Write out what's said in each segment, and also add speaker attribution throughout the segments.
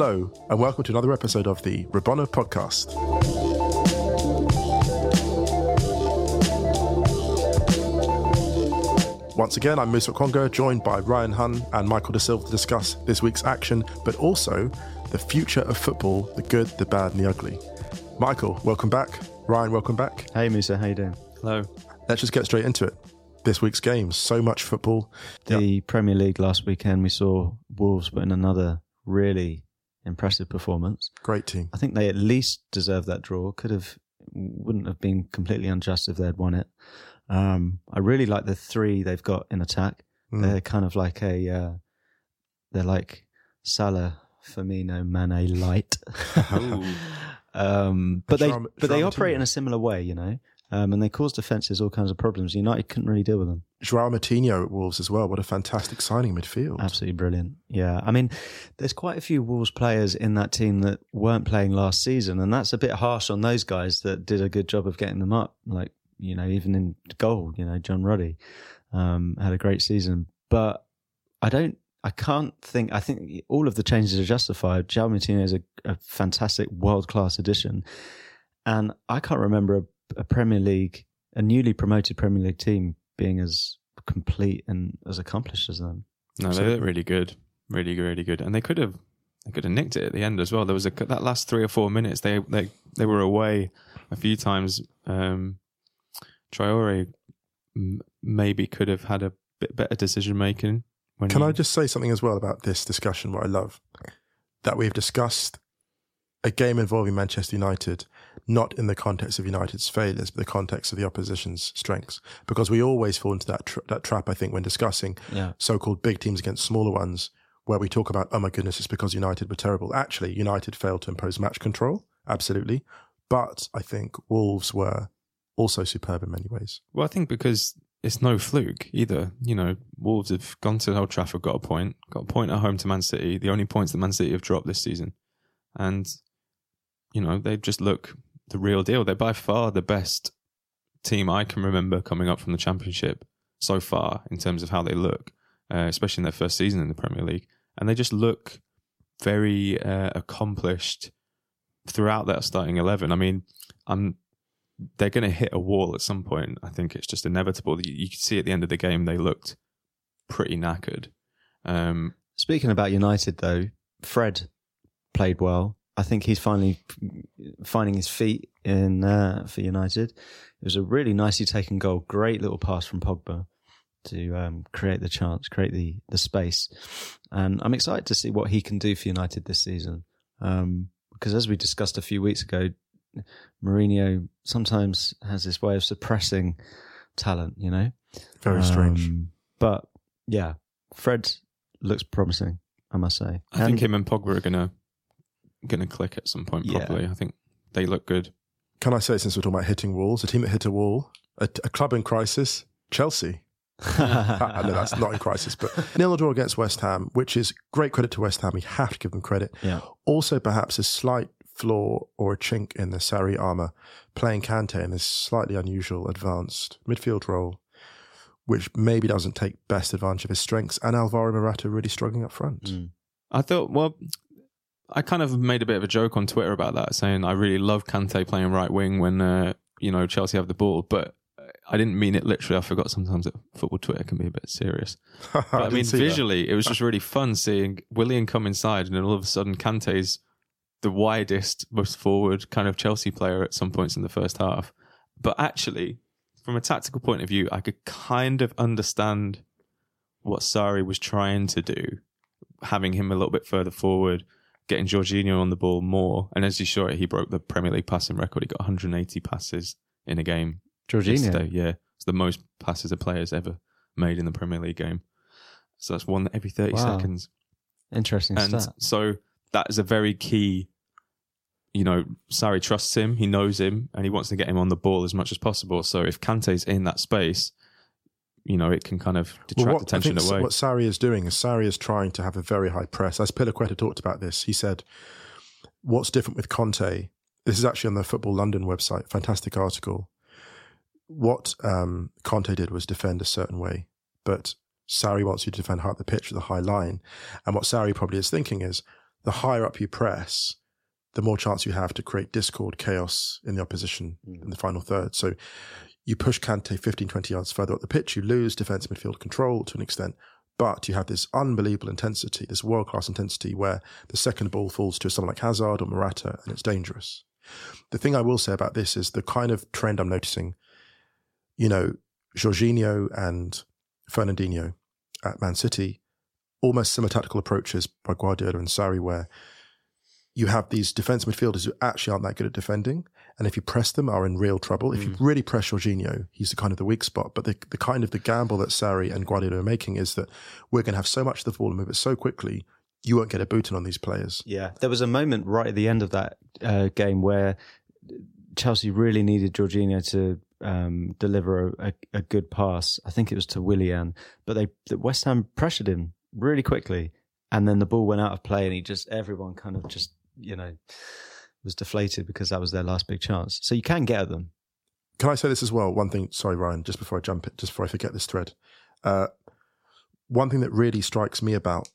Speaker 1: Hello, and welcome to another episode of the Rabona podcast. Once again, I'm Musa Okwonga, joined by Ryan Hun and Michael Da Silva to discuss this week's action, but also the future of football, the good, the bad, and the ugly. Michael, welcome back. Ryan, welcome back.
Speaker 2: Hey Musa, how you doing?
Speaker 3: Hello.
Speaker 1: Let's just get straight into it. This week's games, so much football.
Speaker 2: The Premier League last weekend, we saw Wolves put in another really impressive performance.
Speaker 1: Great team.
Speaker 2: I think they at least deserve that draw. Could have, wouldn't have been completely unjust if they'd won it. Um, I really like the three they've got in attack.
Speaker 1: Mm.
Speaker 2: They're kind of like a, uh, they're like Salah, Firmino, Mane light. um, but they, but they operate in a similar way, you know. Um, and they caused defenses all kinds of problems. United couldn't really deal with them.
Speaker 1: Joao Moutinho at Wolves as well. What a fantastic signing midfield.
Speaker 2: Absolutely brilliant. Yeah. I mean, there's quite a few Wolves players in that team that weren't playing last season, and that's a bit harsh on those guys that did a good job of getting them up. Like, you know, even in goal, you know, John Ruddy um, had a great season. But I don't, I can't think, I think all of the changes are justified. Joao Moutinho is a, a fantastic world class addition. And I can't remember a, a Premier League, a newly promoted Premier League team being as complete and as accomplished as them.
Speaker 3: No, they look really good, really, really good, and they could have they could have nicked it at the end as well. There was a that last three or four minutes they they they were away a few times. Um, Traore m- maybe could have had a bit better decision making. When
Speaker 1: Can
Speaker 3: he-
Speaker 1: I just say something as well about this discussion? What I love that we've discussed a game involving Manchester United, not in the context of United's failures, but the context of the opposition's strengths, because we always fall into that tra- that trap. I think when discussing
Speaker 2: Yeah.
Speaker 1: so-called big teams against smaller ones, where we talk about, oh my goodness, it's because United were terrible. Actually, United failed to impose match control, absolutely, but I think Wolves were also superb in many ways.
Speaker 3: Well, I think because it's no fluke either. You know, Wolves have gone to Old Trafford, got a point, got a point at home to Man City. The only points that Man City have dropped this season, and you know they just look the real deal. They're by far the best team I can remember coming up from the Championship so far in terms of how they look, uh, especially in their first season in the Premier League, and they just look very uh, accomplished throughout that starting eleven. I mean, I'm they're going to hit a wall at some point. I think it's just inevitable. You, you could see at the end of the game they looked pretty knackered. Um,
Speaker 2: Speaking about United, though, Fred played well. I think he's finally finding his feet in uh, for United. It was a really nicely taken goal. Great little pass from Pogba to um, create the chance, create the the space. And I'm excited to see what he can do for United this season. Um, because as we discussed a few weeks ago, Mourinho sometimes has this way of suppressing talent. You know,
Speaker 1: Very strange.
Speaker 2: um, but yeah, Fred looks promising, I must say.
Speaker 3: I think him and Pogba are gonna gonna click at some point.
Speaker 2: Yeah.
Speaker 3: Probably. I think they look good.
Speaker 1: Can I say, since we're talking about hitting walls, a team that hit a wall, a, a club in crisis, Chelsea. I know that's not in crisis, but nil draw against West Ham, which is great credit to West Ham. We have to give them credit.
Speaker 2: yeah,
Speaker 1: Also, perhaps a slight flaw or a chink in the Sarri armour, playing Kante in this slightly unusual advanced midfield role, which maybe doesn't take best advantage of his strengths, and Alvaro Morata really struggling up front.
Speaker 2: Mm.
Speaker 3: I thought. Well, I kind of made a bit of a joke on Twitter about that, saying I really love Kante playing right wing when uh, you know Chelsea have the ball, but. I didn't mean it literally. I forgot sometimes that football Twitter can be a bit serious. But I,
Speaker 1: didn't
Speaker 3: mean,
Speaker 1: see that.
Speaker 3: visually, it was just really fun seeing Willian come inside, and then all of a sudden, Kante's the widest, most forward kind of Chelsea player at some points in the first half. But actually, from a tactical point of view, I could kind of understand what Sarri was trying to do, having him a little bit further forward, getting Jorginho on the ball more. And as you saw it, he broke the Premier League passing record. He got 180 passes in a game
Speaker 2: Jorginho.
Speaker 3: yesterday. Yeah, it's the most passes a player's ever made in the Premier League game. So that's one every 30
Speaker 2: Wow.
Speaker 3: seconds.
Speaker 2: Interesting
Speaker 3: And
Speaker 2: stat.
Speaker 3: so that is a very key. You know, Sarri trusts him, he knows him, and he wants to get him on the ball as much as possible. So if Kante's in that space, you know, it can kind of detract
Speaker 1: Well, what,
Speaker 3: attention
Speaker 1: I think
Speaker 3: away.
Speaker 1: what Sarri is doing is Sarri is trying to have a very high press. Azpilicueta talked about this, he said, "What's different with Conte?" This is actually on the Football London website. Fantastic article. What um, Conte did was defend a certain way, but Sarri wants you to defend high up the pitch with a high line. And what Sarri probably is thinking is the higher up you press, the more chance you have to create discord, chaos in the opposition in the final third. So you push Kante 15, 20 yards further up the pitch, you lose defense midfield control to an extent, but you have this unbelievable intensity, this world class intensity where the second ball falls to someone like Hazard or Morata and it's dangerous. The thing I will say about this is the kind of trend I'm noticing, you know, Jorginho and Fernandinho at Man City, almost similar tactical approaches by Guardiola and Sarri, where you have these defense midfielders who actually aren't that good at defending. And if you press them, are in real trouble. If you really press Jorginho, he's the kind of the weak spot. But the, the kind of the gamble that Sarri and Guardiola are making is that we're going to have so much of the ball and move it so quickly, you won't get a booting on these players.
Speaker 2: Yeah, there was a moment right at the end of that uh, game where Chelsea really needed Jorginho to um, deliver a, a, a good pass. I think it was to Willian, but they West Ham pressured him really quickly, and then the ball went out of play, and he just everyone kind of just you know was deflated because that was their last big chance. So you can get at them.
Speaker 1: Can I say this as well? One thing, sorry, Ryan, just before I jump it, just before I forget this thread. Uh, one thing that really strikes me about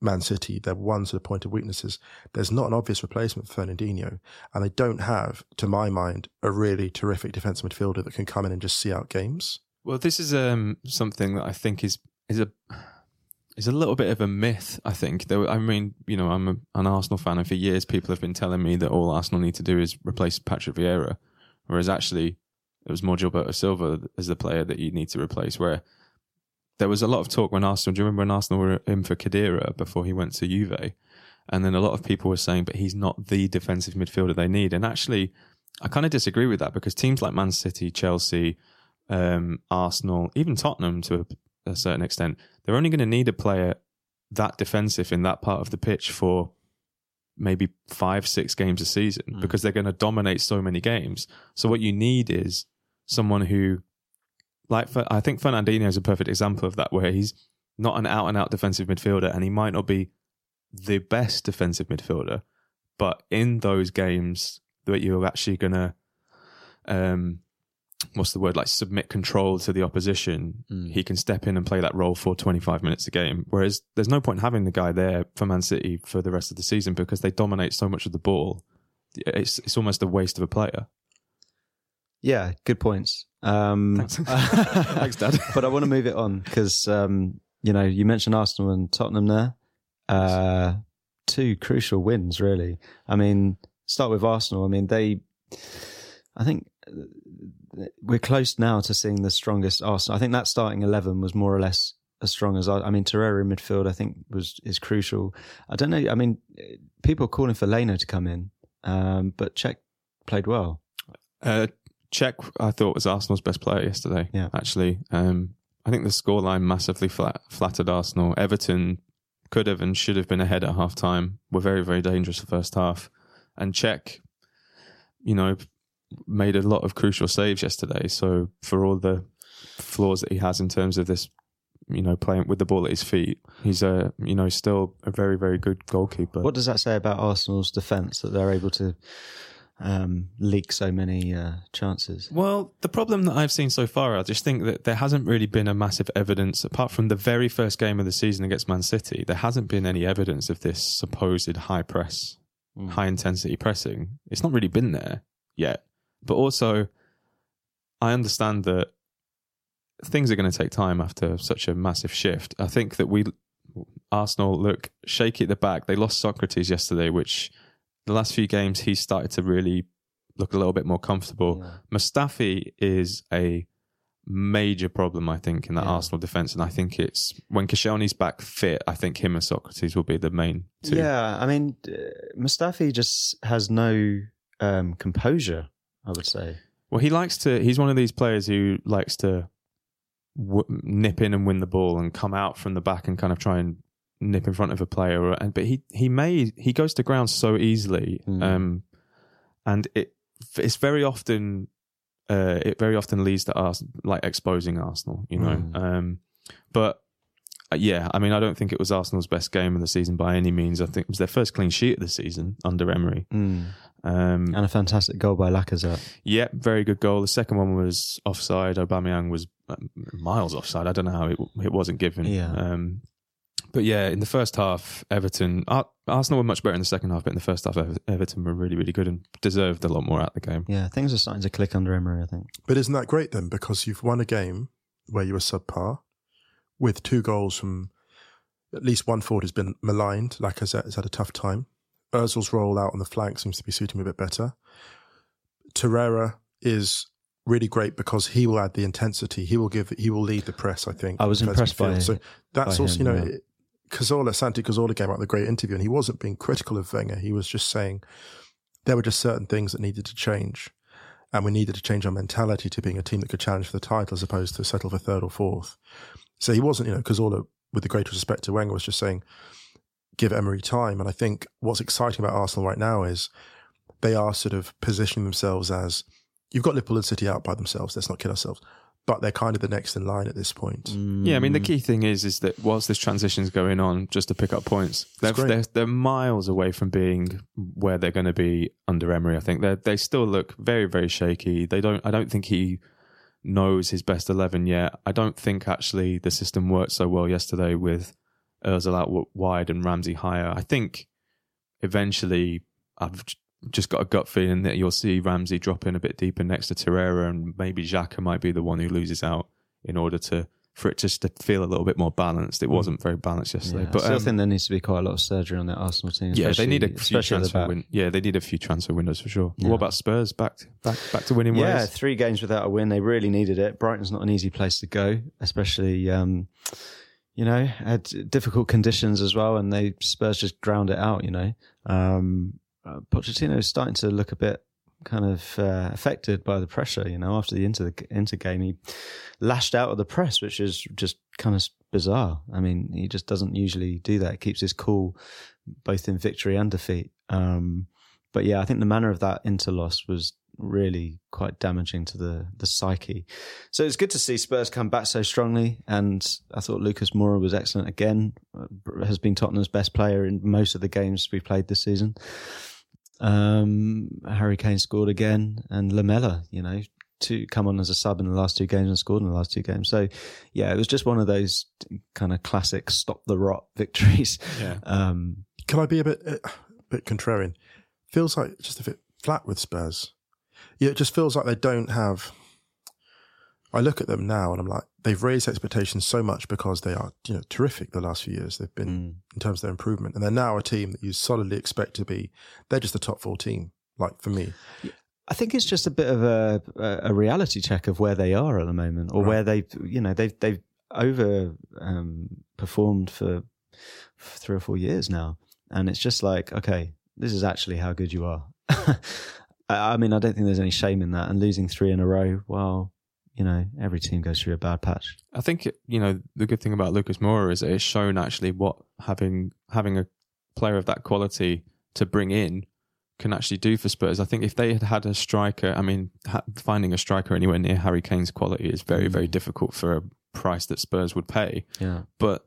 Speaker 1: Man City, their one sort of point of weakness is there's not an obvious replacement for Fernandinho, and they don't have, to my mind, a really terrific defensive midfielder that can come in and just see out games.
Speaker 3: Well, this is um, something that I think is is a is a little bit of a myth. I think. There, I mean, you know, I'm a, an Arsenal fan, and for years people have been telling me that all Arsenal need to do is replace Patrick Vieira, whereas actually it was more Gilberto Silva as the player that you need to replace. Where there was a lot of talk when Arsenal. Do you remember when Arsenal were in for Khedira before he went to Juve? And then a lot of people were saying, but he's not the defensive midfielder they need. And actually, I kind of disagree with that because teams like Man City, Chelsea, um, Arsenal, even Tottenham to a, a certain extent, they're only going to need a player that defensive in that part of the pitch for maybe five, six games a season because they're going to dominate so many games. So what you need is someone who, like, I think Fernandinho is a perfect example of that, where he's not an out and out defensive midfielder and he might not be the best defensive midfielder, but in those games that you're actually going to, um, what's the word, like submit control to the opposition, he can step in and play that role for 25 minutes a game. Whereas there's no point having the guy there for Man City for the rest of the season because they dominate so much of the ball. It's, it's almost a waste of a player.
Speaker 2: Yeah, good points. Um,
Speaker 3: Thanks. Thanks, Dad.
Speaker 2: but I want to move it on because um, you know you mentioned Arsenal and Tottenham there. Uh, two crucial wins, really. I mean, start with Arsenal. I mean, they. I think we're close now to seeing the strongest Arsenal. I think that starting eleven was more or less as strong as I. I mean, Torreira in midfield, I think was is crucial. I don't know. I mean, people are calling for Leno to come in, um, but Cech played well.
Speaker 3: Uh, Cech, I thought was Arsenal's best player yesterday.
Speaker 2: Yeah.
Speaker 3: actually, um, I think the scoreline massively flat, flattered Arsenal. Everton could have and should have been ahead at half time. Were very very dangerous the first half, and Cech, you know, made a lot of crucial saves yesterday. So for all the flaws that he has in terms of this. You know, playing with the ball at his feet, he's a you know still a very very good goalkeeper.
Speaker 2: What does that say about Arsenal's defence that they're able to um, leak so many uh, chances?
Speaker 3: Well, the problem that I've seen so far, I just think that there hasn't really been a massive evidence, apart from the very first game of the season against Man City, there hasn't been any evidence of this supposed high press, high intensity pressing. It's not really been there yet. But also, I understand that things are going to take time after such a massive shift. I think that we, Arsenal, look shaky at the back. They lost Sokratis yesterday, which the last few games he started to really look a little bit more comfortable. Mustafi is a major problem, I think, in that
Speaker 2: Yeah.
Speaker 3: Arsenal defence, and I think it's when Koscielny's back fit. I think him and Sokratis will be the main two.
Speaker 2: Yeah, I mean, Mustafi just has no um, composure. I would say.
Speaker 3: Well, he likes to. He's one of these players who likes to w- nip in and win the ball and come out from the back and kind of try and nip in front of a player. And but he he may he goes to ground so easily,
Speaker 2: Mm.
Speaker 3: um, and it it's very often uh, it very often leads to us like exposing Arsenal, you know.
Speaker 2: Mm.
Speaker 3: Um, but uh, yeah, I mean, I don't think it was Arsenal's best game of the season by any means. I think it was their first clean sheet of the season under Emery.
Speaker 2: Mm.
Speaker 3: Um,
Speaker 2: And a fantastic goal by Lacazette.
Speaker 3: yeah, very good goal. The second one was offside. Aubameyang was um, miles offside. I don't know how it, it wasn't given.
Speaker 2: Yeah.
Speaker 3: Um, But yeah, in the first half, Everton, Ar- Arsenal were much better in the second half, but in the first half, Ever- Everton were really, really good and deserved a lot more out of the game.
Speaker 2: Yeah, things are starting to click under Emery. I think.
Speaker 1: But isn't that great then? Because you've won a game where you were subpar with two goals from at least one forward has been maligned. Lacazette has had a tough time. Ozil's role out on the flank seems to be suiting him a bit better. Torreira is really great because he will add the intensity. He will give. He will lead the press. I think.
Speaker 2: I was impressed by-.
Speaker 1: So that's
Speaker 2: by
Speaker 1: also
Speaker 2: him,
Speaker 1: you know.
Speaker 2: yeah.
Speaker 1: Cazorla, Santi Cazorla came out with a great interview and he wasn't being critical of Wenger. He was just saying there were just certain things that needed to change. And we needed to change our mentality to being a team that could challenge for the title as opposed to settle for third or fourth. So he wasn't, you know, because Cazorla, with the greatest respect to Wenger, was just saying, give Emery time. And I think what's exciting about Arsenal right now is they are sort of positioning themselves as you've got Liverpool and City out by themselves. Let's not kid ourselves. But they're kind of the next in line at this point.
Speaker 3: Yeah, I mean, the key thing is is that whilst this transition's going on, just to pick up points, they're, they're, they're miles away from being where they're going to be under Emery. I think they they still look very very shaky. They don't. I don't think he knows his best eleven yet. I don't think actually the system worked so well yesterday with Özil out wide and Ramsey higher. I think eventually I've just got a gut feeling that you'll see Ramsey drop in a bit deeper next to Torreira and maybe Xhaka might be the one who loses out in order to for it just to feel a little bit more balanced. It wasn't very balanced yesterday,
Speaker 2: Yeah,
Speaker 3: but
Speaker 2: I still
Speaker 3: um,
Speaker 2: think there needs to be quite a lot of surgery on that Arsenal team.
Speaker 3: yeah, they need a few
Speaker 2: especially at the
Speaker 3: transfer win- Yeah, they need a few transfer windows for sure.
Speaker 2: Yeah.
Speaker 3: What about Spurs? Back to, back back to winning
Speaker 2: Yeah,
Speaker 3: ways.
Speaker 2: three games without a win. They really needed it. Brighton's not an easy place to go, especially, um, you know, had difficult conditions as well, and they Spurs just ground it out. You know, um, uh, Pochettino is starting to look a bit kind of uh, affected by the pressure. You know, after the inter inter game, he lashed out at the press, which is just kind of bizarre. I mean, he just doesn't usually do that. He keeps his cool both in victory and defeat. Um, but yeah, I think the manner of that inter loss was really quite damaging to the the psyche. So it's good to see Spurs come back so strongly, and I thought Lucas Moura was excellent again. Uh, Has been Tottenham's best player in most of the games we played this season. Um, Harry Kane scored again, and Lamela, you know, to come on as a sub in the last two games and scored in the last two games. So yeah, it was just one of those kind of classic stop the rot victories.
Speaker 3: Yeah.
Speaker 2: Um,
Speaker 1: Can I be a bit a bit contrarian? Feels like just a bit flat with Spurs. Yeah, it just feels like they don't have. I look at them now and I'm like, they've raised expectations so much because they are, you know, terrific the last few years. They've been
Speaker 2: mm.
Speaker 1: in terms of their improvement, and they're now a team that you solidly expect to be. They're just the top four team, like for me.
Speaker 2: I think it's just a bit of a a reality check of where they are at the moment, or
Speaker 1: Right.
Speaker 2: where they, you know, they've they've over um, performed for three or four years now, and it's just like, okay, this is actually how good you are. I I mean, I don't think there's any shame in that, and losing three in a row. Well, you know, every team goes through a bad patch.
Speaker 3: I think you know the good thing about Lucas Moura is that it's shown actually what having having a player of that quality to bring in can actually do for Spurs. I think if they had had a striker, I mean, ha- finding a striker anywhere near Harry Kane's quality is very very mm. difficult for a price that Spurs would pay.
Speaker 2: Yeah,
Speaker 3: But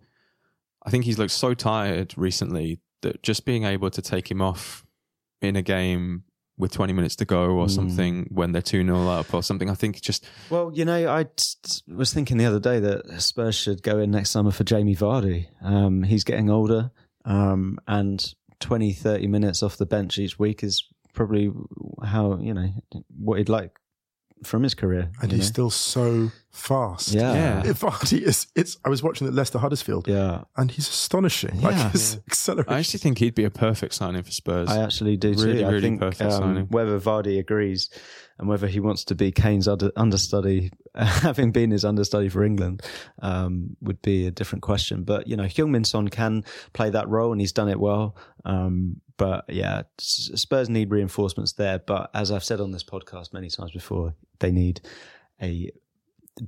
Speaker 3: I think he's looked so tired recently that just being able to take him off in a game with 20 minutes to go or
Speaker 2: Mm.
Speaker 3: something when they're 2 0 up or something, I think just
Speaker 2: Well, you know, I t- was thinking the other day that Spurs should go in next summer for Jamie Vardy. Um, he's getting older, um, and 20, 30 minutes off the bench each week is probably how, you know, what he'd like from his career.
Speaker 1: And he's
Speaker 2: know?
Speaker 1: still so fast.
Speaker 2: yeah.
Speaker 3: Yeah.
Speaker 1: If Vardy is, it's. I was watching at Leicester Huddersfield,
Speaker 2: Yeah,
Speaker 1: and he's astonishing. Like
Speaker 2: Yeah.
Speaker 1: his
Speaker 3: Yeah.
Speaker 1: acceleration.
Speaker 3: I actually think he'd be a perfect signing for Spurs.
Speaker 2: I actually do too.
Speaker 3: Really,
Speaker 2: I
Speaker 3: really
Speaker 2: think
Speaker 3: perfect
Speaker 2: um,
Speaker 3: signing.
Speaker 2: whether Vardy agrees and whether he wants to be Kane's under, understudy, having been his understudy for England, um, would be a different question. But you know, Heung-Min Son can play that role, and he's done it well. Um, but yeah, Spurs need reinforcements there. But as I've said on this podcast many times before, they need a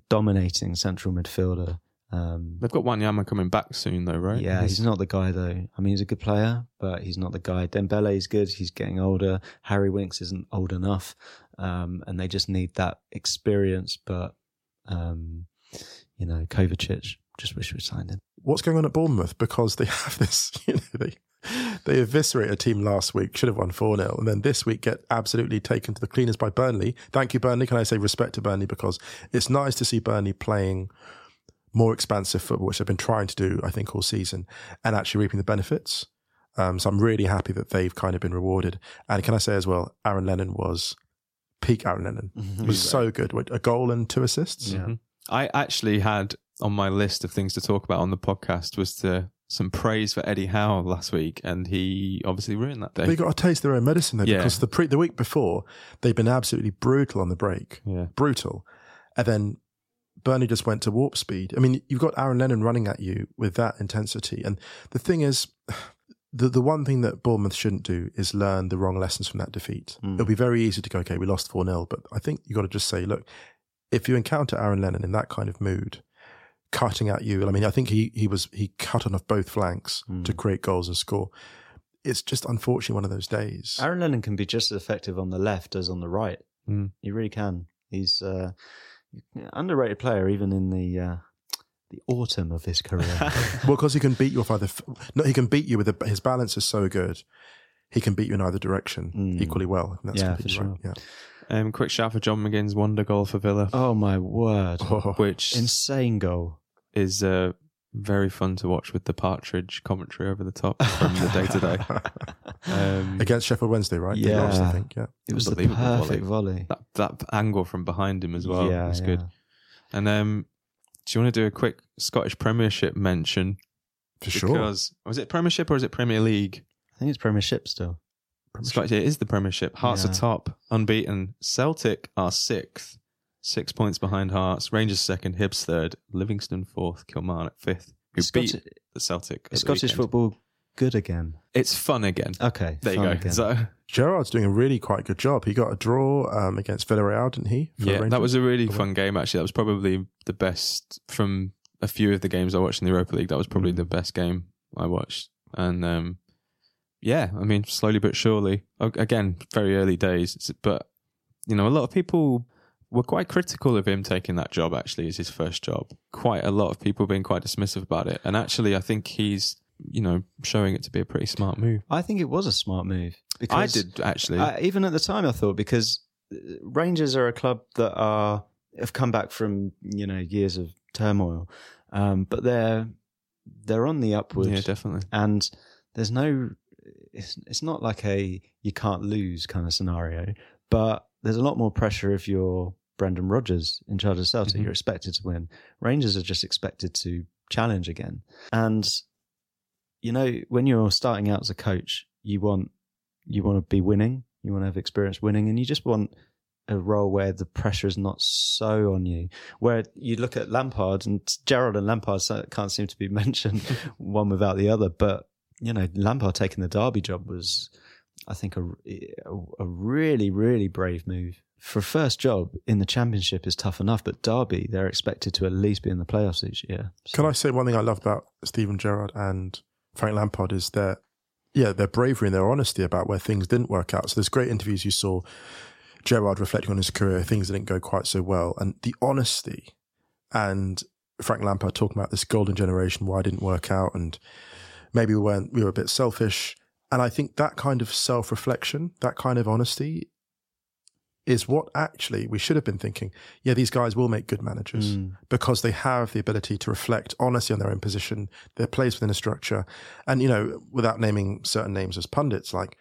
Speaker 2: dominating central midfielder. Um,
Speaker 3: They've got Wanyama coming back soon, though, right?
Speaker 2: yeah, he's not the guy though. I mean, he's a good player, but he's not the guy. Dembele is good. He's getting older. Harry Winks isn't old enough, um, and they just need that experience. But um, you know, Kovacic. Just wish we signed him.
Speaker 1: What's going on at Bournemouth? Because they have this, you know, they they eviscerate a team last week, should have won 4 0, and then this week get absolutely taken to the cleaners by Burnley. Thank you, Burnley. Can I say respect to Burnley? Because it's nice to see Burnley playing more expansive football, which they've been trying to do, I think, all season, and actually reaping the benefits. Um, so I'm really happy that they've kind of been rewarded. And can I say as well, Aaron Lennon was peak Aaron Lennon. He was so good. What, A goal and two assists.
Speaker 2: Yeah.
Speaker 3: Mhm. I actually had on my list of things to talk about on the podcast was to some praise for Eddie Howe last week, and he obviously ruined that day.
Speaker 1: They got a taste of their own medicine though,
Speaker 3: Yeah.
Speaker 1: because the pre- the week before they'd been absolutely brutal on the break,
Speaker 3: yeah,
Speaker 1: brutal, and then Burnley just went to warp speed. I mean, you've got Aaron Lennon running at you with that intensity, and the thing is, the the one thing that Bournemouth shouldn't do is learn the wrong lessons from that defeat.
Speaker 2: Mm.
Speaker 1: It'll be very easy to go, okay, we lost four 0 but I think you've got to just say, look, if you encounter Aaron Lennon in that kind of mood. Cutting at you. I mean, I think he, he was he cut on off both flanks
Speaker 2: Mm.
Speaker 1: to create goals and score. It's just unfortunately one of those days.
Speaker 2: Aaron Lennon can be just as effective on the left as on the right.
Speaker 3: Mm.
Speaker 2: He really can. He's uh, underrated player, even in the uh, the autumn of his career.
Speaker 1: Well, because he can beat you off either. No, he can beat you with a, his balance is so good. He can beat you in either direction
Speaker 2: Mm.
Speaker 1: equally well. And that's
Speaker 2: Yeah,
Speaker 1: completely
Speaker 2: for
Speaker 1: right. Yeah.
Speaker 3: um, quick shout for John McGinn's wonder goal for Villa,
Speaker 2: oh my word!
Speaker 1: Oh.
Speaker 3: which
Speaker 2: Insane goal.
Speaker 3: is uh, very fun to watch with the Partridge commentary over the top from the day to day. Um,
Speaker 1: Against Sheffield Wednesday, right? They lost, I
Speaker 2: Yeah.
Speaker 1: think. Yeah.
Speaker 2: It was the
Speaker 3: Unbelievable
Speaker 2: perfect volley.
Speaker 3: that that angle from behind him as well
Speaker 2: yeah,
Speaker 3: was
Speaker 2: yeah.
Speaker 3: good. And um, do you want to do a quick Scottish Premiership mention?
Speaker 1: For sure.
Speaker 3: Because was it Premiership or is it Premier League?
Speaker 2: I think it's Premiership still.
Speaker 3: Scottish, it is the Premiership. Hearts
Speaker 2: Yeah.
Speaker 3: are top, unbeaten. Celtic are sixth, six points behind Hearts. Rangers second, Hibs third, Livingston fourth, Kilmarnock fifth. Who
Speaker 2: Is
Speaker 3: beat
Speaker 2: Scottish,
Speaker 3: the Celtic? at
Speaker 2: is
Speaker 3: the
Speaker 2: Scottish football good again?
Speaker 3: It's fun again.
Speaker 2: Okay,
Speaker 3: There you
Speaker 2: fun
Speaker 3: go.
Speaker 2: again.
Speaker 3: So
Speaker 1: Gerrard's doing a really quite good job. He got a draw um, against Villarreal, didn't he? for
Speaker 3: yeah, that
Speaker 1: Rangers?
Speaker 3: was a really fun game. Actually, that was probably the best from a few of the games I watched in the Europa League. That was probably
Speaker 2: Mm.
Speaker 3: the best game I watched. And um, yeah, I mean, slowly but surely. a- Again, very early days, It's- but you know, a lot of people were quite critical of him taking that job. Actually, as his first job, quite a lot of people being quite dismissive about it. And actually, I think he's you know showing it to be a pretty smart move.
Speaker 2: I think it was a smart move. Because
Speaker 3: I did actually.
Speaker 2: I, even at the time, I thought because uh, Rangers are a club that are have come back from you know years of turmoil, um, but they're they're on the upward,
Speaker 3: yeah, definitely.
Speaker 2: and there's no. It's it's not like a you can't lose kind of scenario, but there's a lot more pressure if you're Brendan Rodgers in charge of Celtic.
Speaker 3: Mhm.
Speaker 2: You're expected to win. Rangers are just expected to challenge again, and you know when you're starting out as a coach, you want you want to be winning, you want to have experience winning, and you just want a role where the pressure is not so on you. Where you look at Lampard and Gerrard and Lampard can't seem to be mentioned one without the other, but you know Lampard taking the Derby job was, I think, a, a, really really brave move. For a first job in the Championship is tough enough, but Derby they're expected to at least be in the playoffs each year. So-
Speaker 1: Can I say one thing I love about Stephen Gerrard and Frank Lampard is their yeah their bravery and their honesty about where things didn't work out. So there's great interviews you saw Gerrard reflecting on his career, things didn't go quite so well, and the honesty and Frank Lampard talking about this golden generation, why it didn't work out, and maybe we weren't we were a bit selfish. And I think that kind of self reflection, that kind of honesty, is what actually we should have been thinking. Yeah, these guys will make good managers
Speaker 2: Mm.
Speaker 1: because they have the ability to reflect honestly on their own position, their place within a structure. And, you know, without naming certain names as pundits, like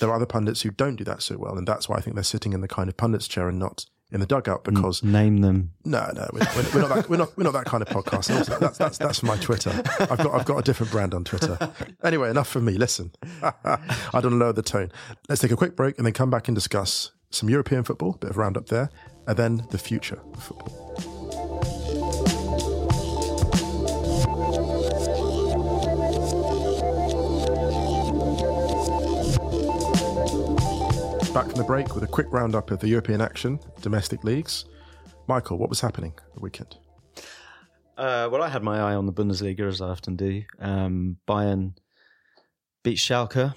Speaker 1: there are other pundits who don't do that so well. And that's why I think they're sitting in the kind of pundits chair and not in the dugout because
Speaker 2: name them.
Speaker 1: no, no, we're, we're, not that, we're not we're not that kind of podcast. Also, that's that's that's for my Twitter. I've got I've got a different brand on Twitter. Anyway, enough for me. Listen, I don't lower the tone. Let's take a quick break and then come back and discuss some European football, a bit of roundup there, and then the future of football. Back from the break with a quick roundup of the European action, domestic leagues. Michael, what was happening the weekend?
Speaker 2: Uh, well, I had my eye on the Bundesliga as I often do. Um, Bayern beat Schalke,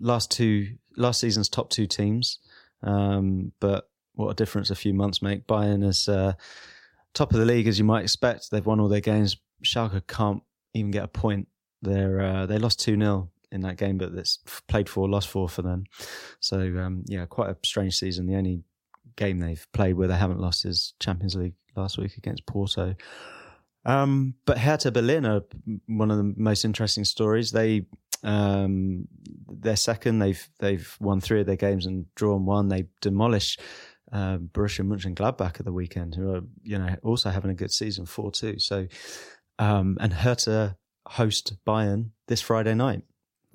Speaker 2: last two last season's top two teams. Um, but what a difference a few months make. Bayern is uh, top of the league as you might expect. They've won all their games. Schalke can't even get a point. They're uh, they lost two 0 in that game, but that's played four, lost four for them. So um, yeah, quite a strange season. The only game they've played where they haven't lost is Champions League last week against Porto. Um, but Hertha Berlin are one of the most interesting stories. They um, they're second. They've they've won three of their games and drawn one. They demolished uh, Borussia Mönchengladbach at the weekend, who are you know also having a good season, four two. So, um, and Hertha host Bayern this Friday night.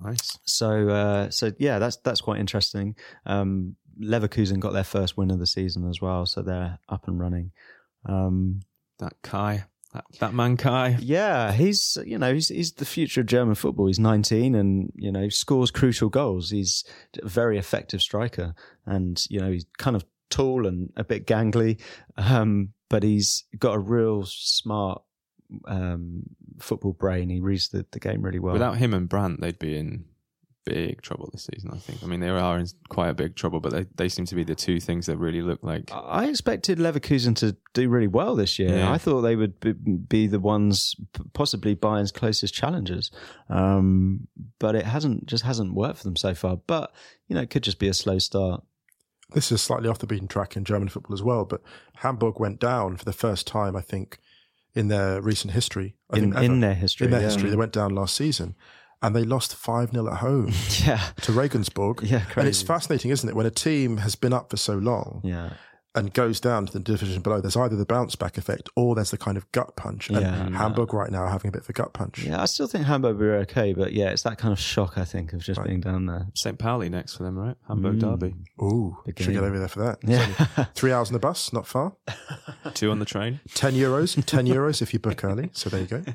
Speaker 3: Nice.
Speaker 2: So uh, so yeah, that's that's quite interesting. Um, Leverkusen got their first win of the season as well, so they're up and running. Um,
Speaker 3: That Kai, that, that man Kai.
Speaker 2: yeah, he's you know he's he's the future of German football. He's 19 and you know scores crucial goals. He's a very effective striker, and you know he's kind of tall and a bit gangly, um, but he's got a real smart um, football brain. He reads the, the game really well.
Speaker 3: Without him and Brandt, they'd be in big trouble this season. I think. I mean, they are in quite a big trouble, but they they seem to be the two things that really look like.
Speaker 2: I expected Leverkusen to do really well this year.
Speaker 3: Yeah.
Speaker 2: I thought they would be, be the ones, p- possibly Bayern's closest challengers, um, but it hasn't just hasn't worked for them so far. But you know, it could just be a slow start.
Speaker 1: This is slightly off the beaten track in German football as well, but Hamburg went down for the first time, I think, in their recent history. I
Speaker 2: In,
Speaker 1: think ever.
Speaker 2: in their history,
Speaker 1: in their
Speaker 2: yeah.
Speaker 1: history, they went down last season, and they lost five 0 at home
Speaker 2: yeah,
Speaker 1: to Regensburg.
Speaker 2: Yeah,
Speaker 1: and it's fascinating, isn't it, when a team has been up for so long
Speaker 2: yeah,
Speaker 1: and goes down to the division below? There's either the bounce back effect or there's the kind of gut punch. And
Speaker 2: Yeah.
Speaker 1: Hamburg right now are having a bit of a gut punch.
Speaker 2: yeah. I still think Hamburg were okay, but yeah, it's that kind of shock I think of just
Speaker 1: Right.
Speaker 2: being down there.
Speaker 3: St. Pauli next for them, right? Hamburg
Speaker 2: Mm.
Speaker 3: Derby.
Speaker 1: Ooh,
Speaker 2: Big
Speaker 1: should get over there for that.
Speaker 2: Yeah,
Speaker 1: Three hours on the bus, not far.
Speaker 3: Two on the train.
Speaker 1: 10 euros, 10 euros if you book early. So there you go.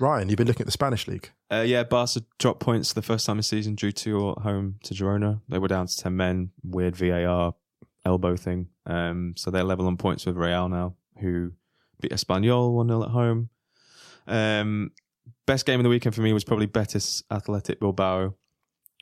Speaker 1: Ryan, you've been looking at the Spanish league.
Speaker 3: Uh, yeah, Barca dropped points the first time this season, drew two at home to Girona. They were down to 10 men, weird VAR elbow thing. Um, so they're level on points with Real now, who beat Espanyol 1 0 at home. Um, best game of the weekend for me was probably Betis Athletic Bilbao.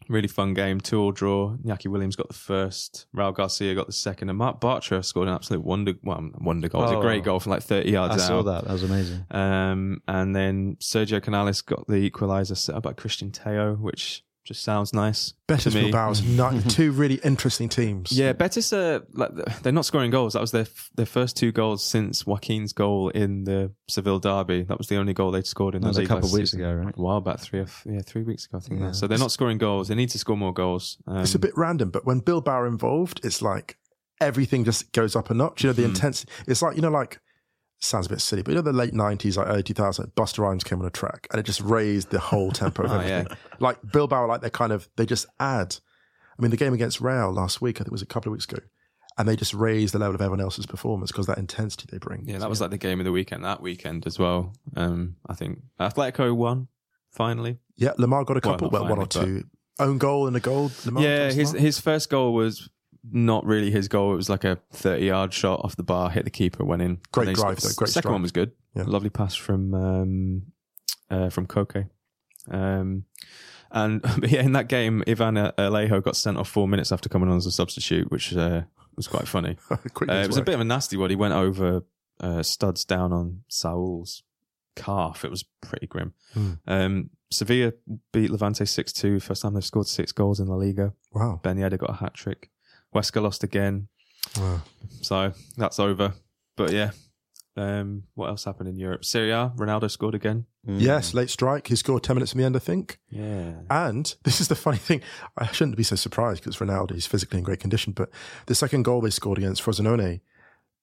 Speaker 3: Really fun game, two all draw. Iñaki Williams got the first, Raul Garcia got the second, and Marc Bartra scored an absolute wonder, well, wonder goal. It was a
Speaker 2: Oh.
Speaker 3: great goal from like 30 yards out.
Speaker 2: I
Speaker 3: out.
Speaker 2: saw that. That was amazing.
Speaker 3: Um, and then Sergio Canales got the equaliser set up by Cristian Tello, which just sounds nice.
Speaker 1: Betis
Speaker 3: to me.
Speaker 1: Bilbao's not two really interesting teams.
Speaker 3: Yeah, Betis are like they're not scoring goals. That was their their first two goals since Joaquin's goal in the Seville derby. That was the only goal they'd scored in
Speaker 2: That
Speaker 3: the
Speaker 2: was a couple of weeks
Speaker 3: season.
Speaker 2: ago, right?
Speaker 3: A while back, three or yeah, three weeks ago, I think.
Speaker 1: Yeah.
Speaker 3: So they're not scoring goals. They need to score more goals. Um,
Speaker 1: It's a bit random, but when Bilbao are involved, it's like everything just goes up a notch. You know, the
Speaker 3: Mhm.
Speaker 1: intensity. It's like, you know, like, sounds a bit silly, but you know, the late 90s, like early 2000s, Busta Rhymes came on a track and it just raised the whole tempo of
Speaker 3: Oh,
Speaker 1: everything. Like Bilbao, are like they kind of, they just add. I mean, the game against Real last week, I think it was a couple of weeks ago, and they just raised the level of everyone else's performance because that intensity they bring.
Speaker 3: Yeah, that was like the game of the weekend that weekend as well. Um, I think Atletico won finally.
Speaker 1: Yeah, Lemar got a couple, well, one or
Speaker 3: finally,
Speaker 1: two. Own goal and a goal. Lemar
Speaker 3: yeah, his his first goal was not really his goal. It was like a thirty yard shot off the bar, hit the keeper, went in.
Speaker 1: Great
Speaker 3: And then he
Speaker 1: drive, though, great
Speaker 3: Second
Speaker 1: strike.
Speaker 3: one was good.
Speaker 1: Yeah.
Speaker 3: Lovely pass from um, uh, from Koke. Um, and but yeah, in that game, Ivan Alejo got sent off four minutes after coming on as a substitute, which uh, was quite funny. Uh, it
Speaker 1: as
Speaker 3: was a bit of a nasty one. He went over uh, studs down on Saul's calf. It was pretty grim.
Speaker 1: Hmm.
Speaker 3: Um, Sevilla beat Levante 6 2. First time they've scored six goals in La Liga.
Speaker 1: Wow.
Speaker 3: Ben Yedder got a hat trick. Huesca lost again.
Speaker 1: wow.
Speaker 3: So that's over. But yeah. Um, what else happened in Europe? Serie A, Ronaldo scored again.
Speaker 2: Mm.
Speaker 1: Yes, late strike. He scored 10 minutes in the end, I think.
Speaker 3: Yeah.
Speaker 1: And this is the funny thing. I shouldn't be so surprised because Ronaldo is physically in great condition. But the second goal they scored against Frosinone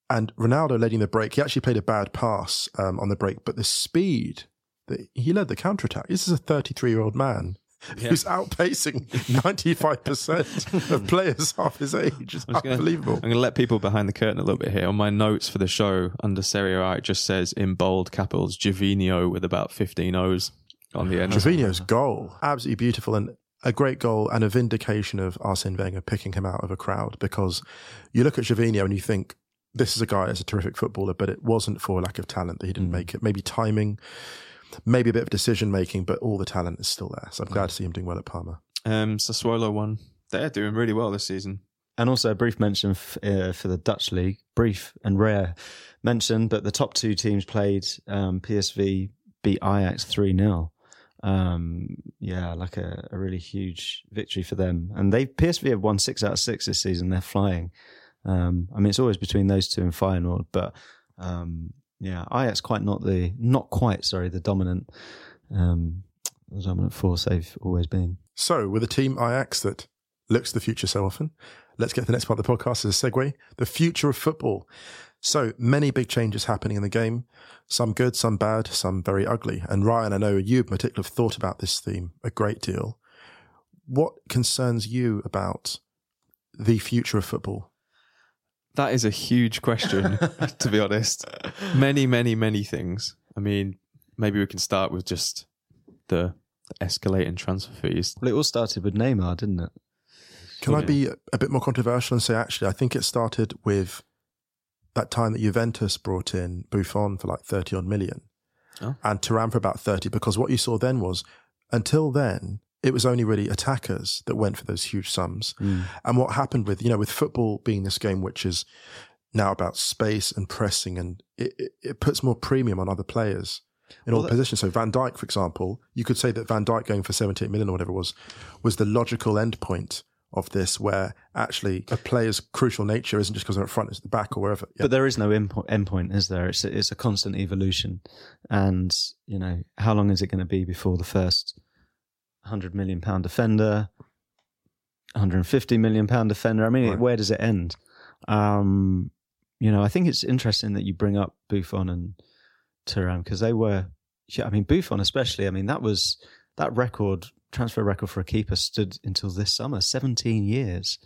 Speaker 1: and Ronaldo leading the break, he actually played a bad pass um, on the break, but the speed that he led the counter attack. This is a 33 year old man
Speaker 3: Yeah.
Speaker 1: who's outpacing 95% of players half his age. It's
Speaker 3: I'm just gonna-
Speaker 1: unbelievable.
Speaker 3: I'm going to let people behind the curtain a little bit here. On my notes for the show under Serie A, it just says in bold capitals, Gervinho with about 15 O's on the end.
Speaker 1: Gervinho's goal, absolutely beautiful and a great goal and a vindication of Arsene Wenger picking him out of a crowd because you look at Gervinho and you think this is a guy that's a terrific footballer, but it wasn't for lack of talent that he didn't mm. make it. Maybe timing, maybe a bit of decision making, but all the talent is still there. So I'm glad to see him doing well at Parma.
Speaker 3: Um, Sassuolo won. They're doing really well this season.
Speaker 2: And also a brief mention f- uh, for the Dutch league, brief and rare mention, but the top two teams played. Um, PSV beat Ajax 3 0. Um, yeah, like a, a really huge victory for them. And they PSV have won six out of six this season. They're flying. Um, I mean, it's always between those two and Feyenoord, but um, Yeah, Ajax quite not the not quite sorry the dominant um, the dominant force they've always been.
Speaker 1: So, with a team Ajax that looks to the future so often, let's get to the next part of the podcast as a segue the future of football. So, many big changes happening in the game, some good, some bad, some very ugly. And Ryan, I know you in particular have thought about this theme a great deal. What concerns you about the future of football?
Speaker 3: That is a huge question, to be honest. Many, many, many things. I mean, maybe we can start with just the, the escalating transfer fees.
Speaker 2: Well, it all started with Neymar, didn't it?
Speaker 1: Can I be a bit more controversial and say, actually, I think it started with that time that Juventus brought in Buffon for like 30 odd million
Speaker 3: Oh.
Speaker 1: and Thuram for about 30, because what you saw then was until then, it was only really attackers that went for those huge sums. Hmm. And what happened with, you know, with football being this game, which is now about space and pressing, and it, it, it puts more premium on other players in all
Speaker 2: that-
Speaker 1: positions. So Van Dijk, for example, you could say that Van Dijk going for 78 million or whatever it was, was the logical endpoint of this, where actually a player's crucial nature isn't just because they're at front, it's at the back or wherever. Yeah.
Speaker 2: But there is no endpo- endpoint, is there? It's a, it's a constant evolution, and you know how long is it going to be before the first hundred million pound defender, hundred and fifty million pound defender? I mean,
Speaker 1: Right.
Speaker 2: where does it end? Um, you know, I think it's interesting that you bring up Buffon and Thuram because they were. I mean, Buffon especially. I mean, that was that record transfer record for a keeper stood until this summer, seventeen years.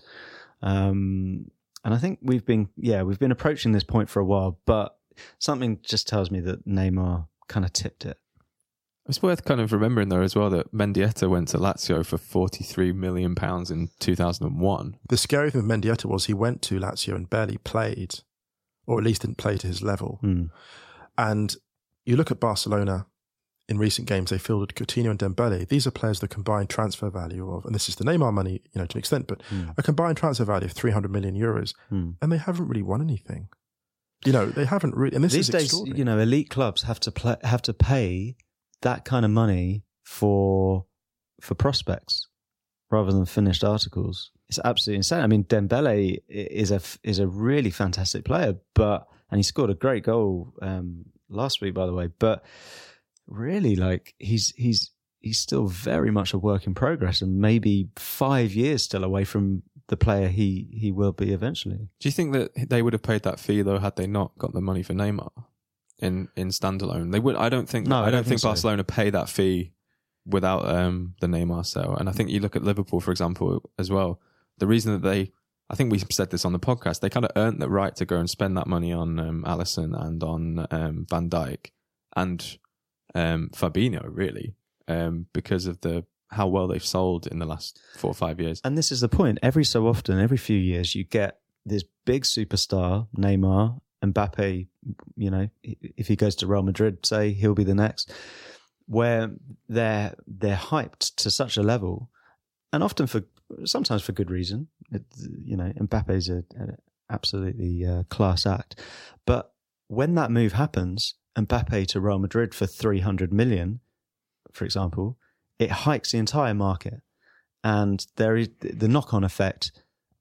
Speaker 2: Um, and I think we've been, yeah, we've been approaching this point for a while, but something just tells me that Neymar kind of tipped it.
Speaker 3: It's worth kind of remembering though as well that Mendieta went to Lazio for forty three million pounds in two thousand and one.
Speaker 1: the scary thing with Mendieta was he went to Lazio and barely played, or at least didn't play to his level.
Speaker 2: Hmm.
Speaker 1: And you look at Barcelona in recent games, they fielded Coutinho and Dembele. These are players the combined transfer value of, and this is the Neymar money, you know, to an extent, but
Speaker 2: Hmm.
Speaker 1: a combined transfer value of 300 million euros,
Speaker 2: Hmm.
Speaker 1: and they haven't really won anything. You know, they haven't really, and this
Speaker 2: These
Speaker 1: is
Speaker 2: days, you know, elite clubs have to play, have to pay that kind of money for for prospects rather than finished articles. It's absolutely insane. I mean, Dembele is a is a really fantastic player, but and he scored a great goal um, last week, by the way. But really, like he's he's he's still very much a work in progress, and maybe five years still away from the player he he will be eventually.
Speaker 3: Do you think that they would have paid that fee though had they not got the money for Neymar in in standalone? They would. I don't think.
Speaker 2: No, I don't think
Speaker 3: think
Speaker 2: so.
Speaker 3: Barcelona pay that fee without um, the Neymar sale. And I think you look at Liverpool, for example, as well. The reason that they, I think we said this on the podcast, they kind of earned the right to go and spend that money on um, Alisson and on um, Van Dijk and um, Fabinho, really, um, because of the how well they've sold in the last four or five years.
Speaker 2: And this is the point. Every so often, every few years, you get this big superstar, Neymar, Mbappe. You know, if he goes to Real Madrid, say he'll be the next. Where they're they're hyped to such a level, and often for sometimes for good reason. It, you know, Mbappe's a, a absolutely uh, class act, but when that move happens, Mbappe to Real Madrid for three hundred million, for example, it hikes the entire market and there is the knock-on effect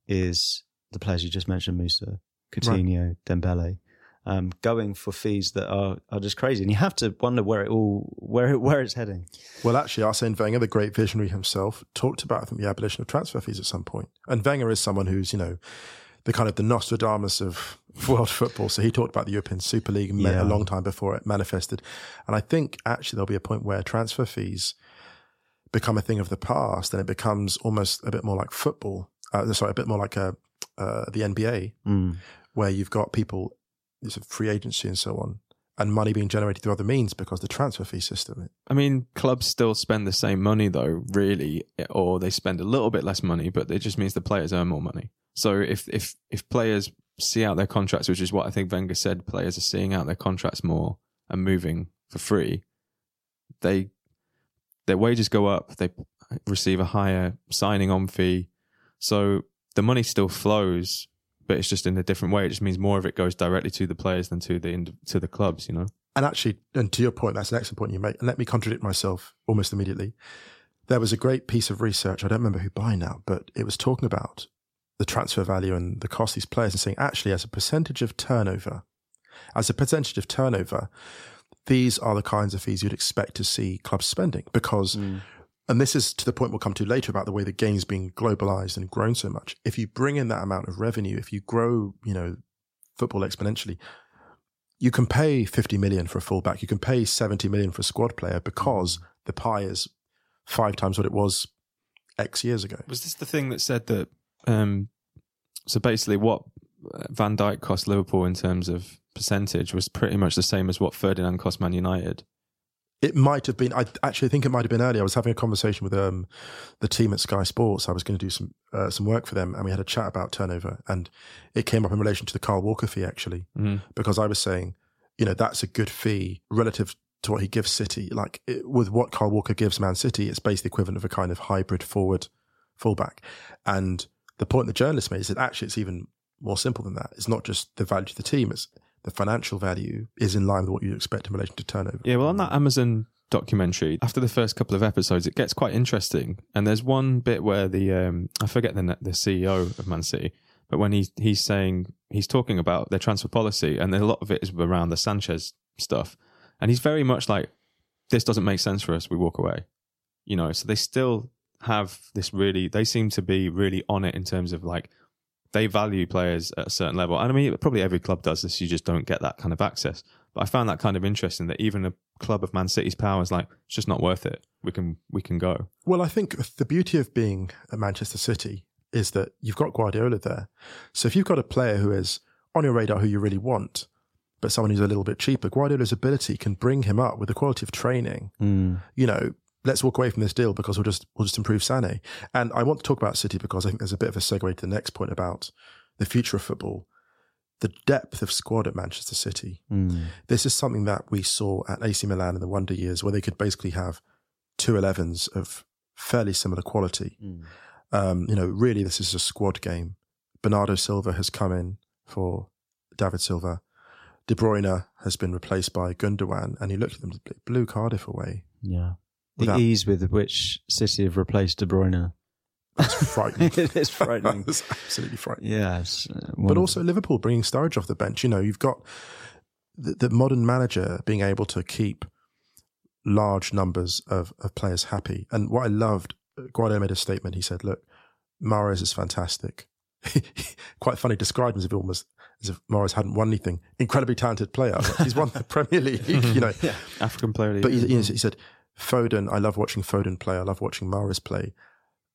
Speaker 2: is the players you just mentioned, Musa, Coutinho, Dembele, um, going for fees that are, are just crazy, and you have to wonder where it all where it, where it's heading.
Speaker 1: Well, actually, Arsene Wenger, the great visionary himself, talked about I think, the abolition of transfer fees at some point. And Wenger is someone who's, you know, the kind of the Nostradamus of world football. So he talked about the European Super League
Speaker 2: Yeah.
Speaker 1: a long time before it manifested. And I think actually there'll be a point where transfer fees become a thing of the past and it becomes almost a bit more like football. Uh, sorry, a bit more like uh uh, the NBA,
Speaker 2: Mm.
Speaker 1: where you've got people, sort of free agency and so on, and money being generated through other means because the transfer fee system.
Speaker 3: I mean, clubs still spend the same money though, really, or they spend a little bit less money, but it just means the players earn more money. So if if if players see out their contracts, which is what I think Wenger said, players are seeing out their contracts more and moving for free, they their wages go up, they receive a higher signing on fee. So the money still flows, but it's just in a different way. It just means more of it goes directly to the players than to the to the clubs, you know.
Speaker 1: And actually, and to your point, that's an excellent point you make. And let me contradict myself almost immediately. There was a great piece of research, I don't remember who by now, but it was talking about the transfer value and the cost of these players and saying actually, as a percentage of turnover, as a percentage of turnover, these are the kinds of fees you'd expect to see clubs spending because, mm. And this is to the point we'll come to later about the way the game's being globalized and grown so much. If you bring in that amount of revenue, if you grow, you know, football exponentially, you can pay 50 million for a fullback, you can pay 70 million for a squad player because the pie is five times what it was X years ago.
Speaker 3: Was this the thing that said that? Um, so basically, what Van Dijk cost Liverpool in terms of percentage was pretty much the same as what Ferdinand cost Man United.
Speaker 1: It might have been. I actually think it might have been earlier. I was having a conversation with um, the team at Sky Sports. I was going to do some uh, some work for them, and we had a chat about turnover. And it came up in relation to the Kyle Walker fee, actually, because I was saying, you know, that's a good fee relative to what he gives City. Like it, with what Kyle Walker gives Man City, it's basically equivalent of a kind of hybrid forward fullback. And the point the journalist made is that actually it's even more simple than that. It's not just the value to the team; it's the financial value is in line with what you expect in relation to turnover.
Speaker 3: Yeah, well, on that Amazon documentary, after the first couple of episodes, it gets quite interesting. And there's one bit where the um, I forget the the CEO of Man City, but when he he's saying he's talking about their transfer policy, and a lot of it is around the Sanchez stuff, and he's very much like, "This doesn't make sense for us. We walk away." You know, so they still have this really. They seem to be really on it in terms of like they value players at a certain level. And I mean, probably every club does this. You just don't get that kind of access. But I found that kind of interesting that even a club of Man City's power is like, it's just not worth it. We can we can go.
Speaker 1: Well, I think the beauty of being at Manchester City is that you've got Guardiola there. So if you've got a player who is on your radar who you really want, but someone who's a little bit cheaper, Guardiola's ability can bring him up with the quality of training. Hmm. You know, let's walk away from this deal because we'll just we'll just improve Sané. And I want to talk about City because I think there's a bit of a segue to the next point about the future of football. The depth of squad at Manchester City. This is something that we saw at AC Milan in the wonder years, where they could basically have two 11s of fairly similar quality. Um, you know, really, this is a squad game. Bernardo Silva has come in for David Silva. De Bruyne has been replaced by Gundogan, and he looked at them, blew Cardiff away.
Speaker 2: Yeah. The
Speaker 1: Without-
Speaker 2: ease with which City have replaced De Bruyne.
Speaker 1: That's frightening.
Speaker 2: it's frightening.
Speaker 1: That's absolutely frightening.
Speaker 2: yeah. it's, uh,
Speaker 1: But also Liverpool bringing Sturridge off the bench. You know, you've got the, the modern manager being able to keep large numbers of, of players happy. And what I loved, Guardiola made a statement. He said, "Look, Mahrez is fantastic." Quite funny. Described him as if almost as if hadn't won anything. Incredibly talented player. He's won the Premier League. You know,
Speaker 3: African player. of the
Speaker 1: but
Speaker 3: year.
Speaker 1: he, he he said, Foden, I love watching Foden play. I love watching Mahrez play.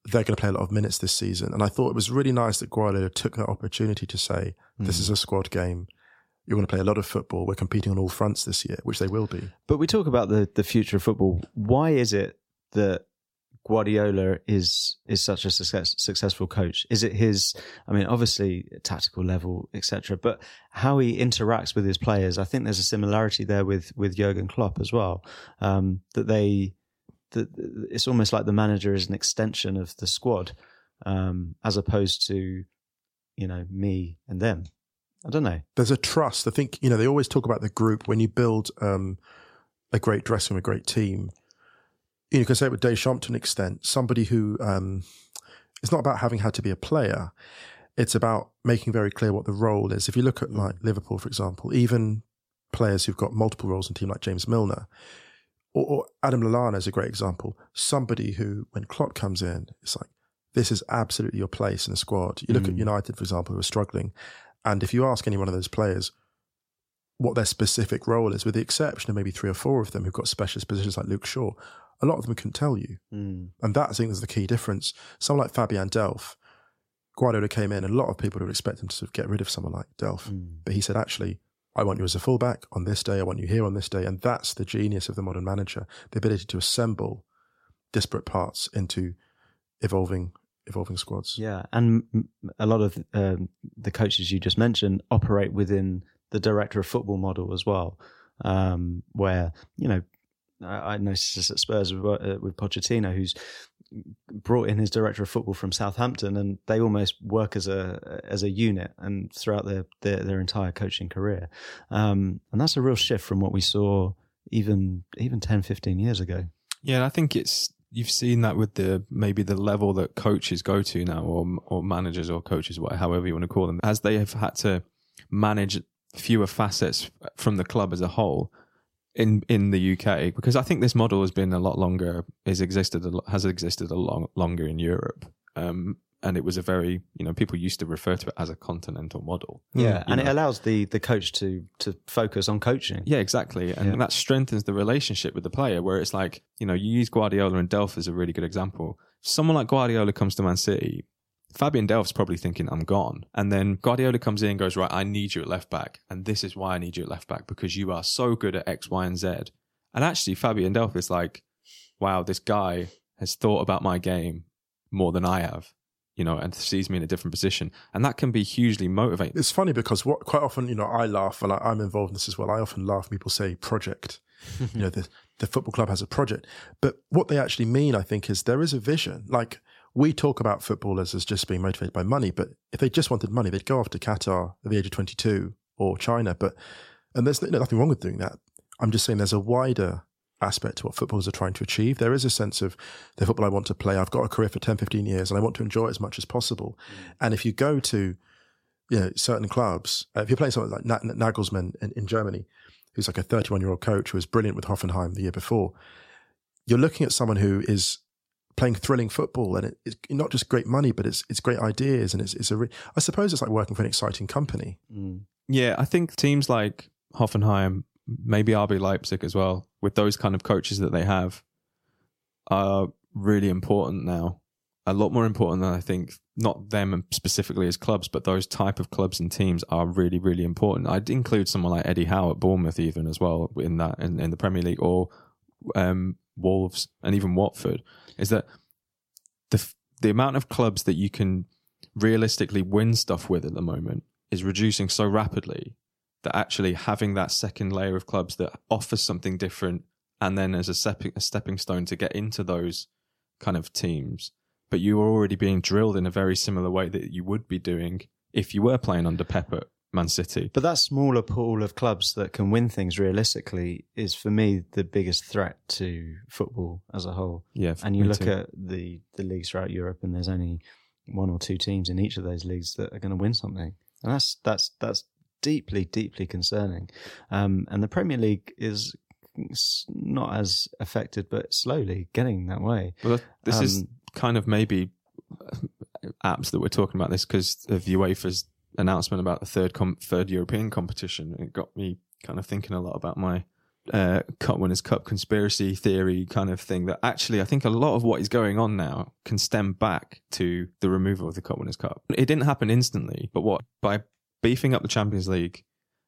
Speaker 1: They're going to play a lot of minutes this season. And I thought it was really nice that Guardiola took that opportunity to say, this is hmm. a squad game. You're going to play a lot of football. We're competing on all fronts this year, which they will be.
Speaker 2: But we talk about the, the future of football. Why is it that Guardiola is is such a success, successful coach? Is it his? I mean, obviously tactical level, etc. But how he interacts with his players, I think there's a similarity there with with Jurgen Klopp as well. Um, that they, that it's almost like the manager is an extension of the squad, um, as opposed to, you know, me and them. I don't know.
Speaker 1: There's a trust. I think, you know, they always talk about the group when you build um, a great dressing room, a great team. You, know, you can say it with Deschamps to an extent, somebody who um, it's not about having had to be a player. It's about making very clear what the role is. If you look at like Liverpool, for example, even players who've got multiple roles in team like James Milner or, or Adam Lallana is a great example. Somebody who, when Klopp comes in, it's like, this is absolutely your place in the squad. You look at United, for example, who are struggling. And if you ask any one of those players what their specific role is, with the exception of maybe three or four of them who've got specialist positions like Luke Shaw, a lot of them couldn't tell you. And that, I think, is the key difference. Someone like Fabian Delph, Guardiola came in, and a lot of people would expect him to sort of get rid of someone like Delph. But he said, actually, I want you as a fullback on this day. I want you here on this day. And that's the genius of the modern manager, the ability to assemble disparate parts into evolving evolving squads.
Speaker 2: Yeah, and a lot of um, the coaches you just mentioned operate within the director of football model as well, um, where you know I, noticed this at Spurs with, uh, with Pochettino, who's brought in his director of football from Southampton, and they almost work as a as a unit and throughout their their, their entire coaching career, um, and that's a real shift from what we saw even even 10, 15 years ago.
Speaker 3: Yeah, I think it's you've seen that with the maybe the level that coaches go to now, or or managers or coaches, however you want to call them, as they have had to manage fewer facets from the club as a whole in in the UK because I think this model has been a lot longer is existed a lo- has existed a long longer in Europe. Um, and it was a very you know people used to refer to it as a continental model.
Speaker 2: Yeah,
Speaker 3: You
Speaker 2: and it allows the the coach to to focus on coaching.
Speaker 3: Yeah, exactly. And
Speaker 2: Yeah.
Speaker 3: that strengthens the relationship with the player where it's like, you know, you use Guardiola and Delph as a really good example. Someone like Guardiola comes to Man City, Fabian Delph's probably thinking, I'm gone. And then Guardiola comes in and goes, Right, I need you at left back. And this is why I need you at left back because you are so good at X, Y, and Z. And actually, Fabian Delph is like, Wow, this guy has thought about my game more than I have, you know, and sees me in a different position. And that can be hugely motivating.
Speaker 1: It's funny because what quite often, you know, I laugh and I, I'm involved in this as well. I often laugh when people say project. you know, the, the football club has a project. But what they actually mean, I think, is there is a vision. Like we talk about footballers as just being motivated by money, but if they just wanted money, they'd go off to Qatar at the age of 22 or China. But, and there's no- nothing wrong with doing that. I'm just saying there's a wider aspect to what footballers are trying to achieve. There is a sense of the football I want to play. I've got a career for 10, 15 years and I want to enjoy it as much as possible. And if you go to, you know, certain clubs, uh, if you're playing something like Na- Nagelsmann in, in Germany, who's like a 31 year old coach who was brilliant with Hoffenheim the year before, you're looking at someone who is playing thrilling football and it, it's not just great money, but it's it's great ideas and it's it's a. Re- I suppose it's like working for an exciting company.
Speaker 2: Mm.
Speaker 3: Yeah, I think teams like Hoffenheim, maybe RB Leipzig as well, with those kind of coaches that they have, are really important now. A lot more important than I think. Not them specifically as clubs, but those type of clubs and teams are really, really important. I'd include someone like Eddie Howe at Bournemouth even as well in that in, in the Premier League or um, Wolves and even Watford. Is that the the amount of clubs that you can realistically win stuff with at the moment is reducing so rapidly that actually having that second layer of clubs that offers something different and then as a, stepping a stepping stone to get into those kind of teams but you are already being drilled in a very similar way that you would be doing if you were playing under Pep Man City.
Speaker 2: But that smaller pool of clubs that can win things realistically is for me the biggest threat to football as a whole.
Speaker 3: Yeah,
Speaker 2: And you look
Speaker 3: too.
Speaker 2: at the the leagues throughout Europe, and there's only one or two teams in each of those leagues that are going to win something, and that's that's that's deeply deeply concerning. Um, and the Premier League is not as affected, but slowly getting that way.
Speaker 3: Well, this is
Speaker 2: Um,
Speaker 3: kind of maybe apps that we're talking about this because of UEFA's announcement about the third com- third European competition. It got me kind of thinking a lot about my uh, Cup Winners' Cup conspiracy theory kind of thing. That actually, I think a lot of what is going on now can stem back to the removal of the Cup Winners' Cup. It didn't happen instantly, but what by beefing up the Champions League.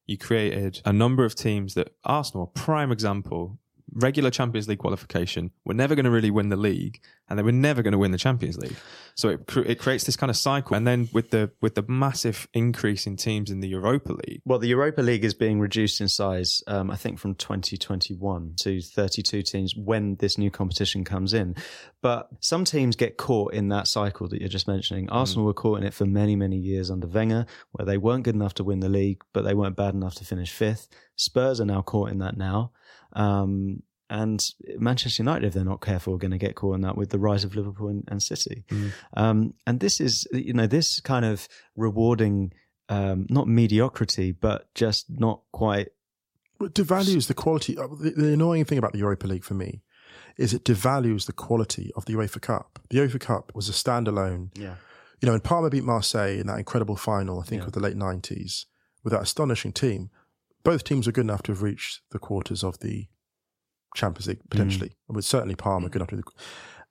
Speaker 3: You created a number of teams that Arsenal, prime example, regular Champions League qualification, were never going to really win the league, and they were never going to win the Champions League. So it cr- it creates this kind of cycle, and then with the with the massive increase in teams in the Europa League,
Speaker 2: Well, the Europa League is being reduced in size, um, I think, from 2021 to 32 teams when this new competition comes in. But some teams get caught in that cycle that you're just mentioning. Arsenal were caught in it for many, many years under Wenger, where they weren't good enough to win the league, but they weren't bad enough to finish fifth. Spurs are now caught in that now. Um, and Manchester United, if they're not careful, are going to get caught in that with the rise of Liverpool and, and City.
Speaker 3: Mm.
Speaker 2: Um, and this is, you know, this kind of rewarding um, not mediocrity, but just not quite.
Speaker 1: It devalues the quality. The, the annoying thing about the Europa League for me is it devalues the quality of the UEFA Cup. The UEFA Cup was a standalone.
Speaker 2: Yeah.
Speaker 1: You know, when Parma beat Marseille in that incredible final, I think
Speaker 2: Yeah.
Speaker 1: of the late nineties, with that astonishing team, both teams are good enough to have reached the quarters of the Champions League potentially. Mm. And with certainly Parma mm. good enough to.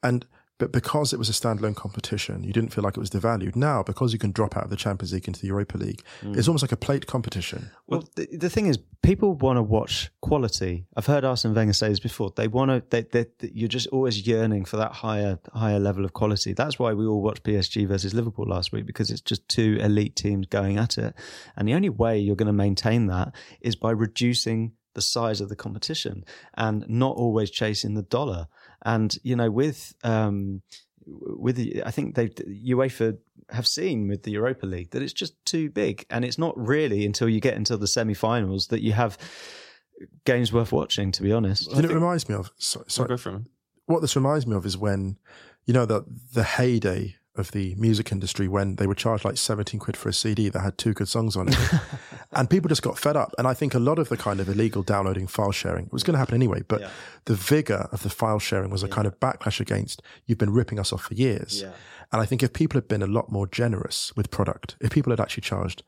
Speaker 1: And but because it was a standalone competition, you didn't feel like it was devalued. Now, because you can drop out of the Champions League into the Europa League, mm. it's almost like a plate competition.
Speaker 2: Well, the, the thing is, people want to watch quality. I've heard Arsene Wenger say this before. They want to. They, they, they- you're just always yearning for that higher, higher level of quality. That's why we all watched PSG versus Liverpool last week because it's just two elite teams going at it. And the only way you're going to maintain that is by reducing the size of the competition and not always chasing the dollar. And you know, with um, with the, I think they UEFA have seen with the Europa League that it's just too big, and it's not really until you get into the semi-finals that you have games worth watching. To be honest,
Speaker 1: You know, it reminds me of. So,
Speaker 3: so
Speaker 1: sorry,
Speaker 3: go for him.
Speaker 1: what this reminds me of is when, you know, the the heyday of the music industry when they would charge like 17 quid for a CD that had two good songs on it. And people just got fed up. And I think a lot of the kind of illegal downloading file sharing was going to happen anyway. But
Speaker 2: Yeah.
Speaker 1: the vigor of the file sharing was a kind of backlash against you've been ripping us off for years.
Speaker 2: Yeah.
Speaker 1: And I think if people had been a lot more generous with product, if people had actually charged